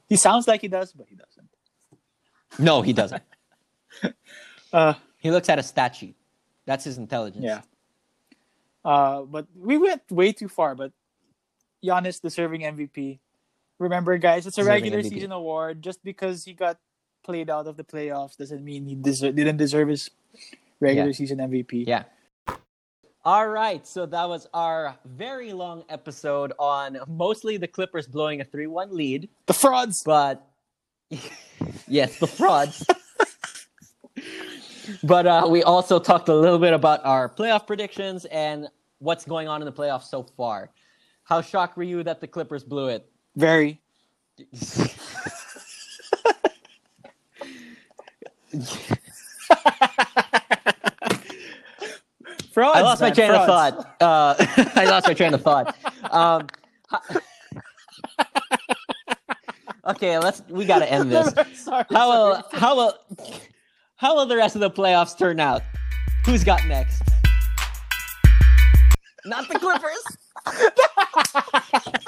He sounds like he does, but he doesn't. No, he doesn't. Uh, He looks at a stat sheet. That's his intelligence. Yeah. Uh, but we went way too far. But Giannis deserving MVP. Remember, guys, it's a Deserving regular MVP. season award. Just because he got played out of the playoffs doesn't mean he deser- didn't deserve his regular Yeah. season MVP. Yeah. All right, so that was our very long episode on mostly the Clippers blowing a 3-1 lead, The frauds. but yes, the frauds. but uh, we also talked a little bit about our playoff predictions and what's going on in the playoffs so far. How shocked were you that the Clippers blew it? Very. Frauds. I lost my man, train of thought. Uh, I lost my train of thought. Um, okay, let's. We got to end this. sorry, How will sorry. how will how will the rest of the playoffs turn out? Who's got next? Not the Clippers.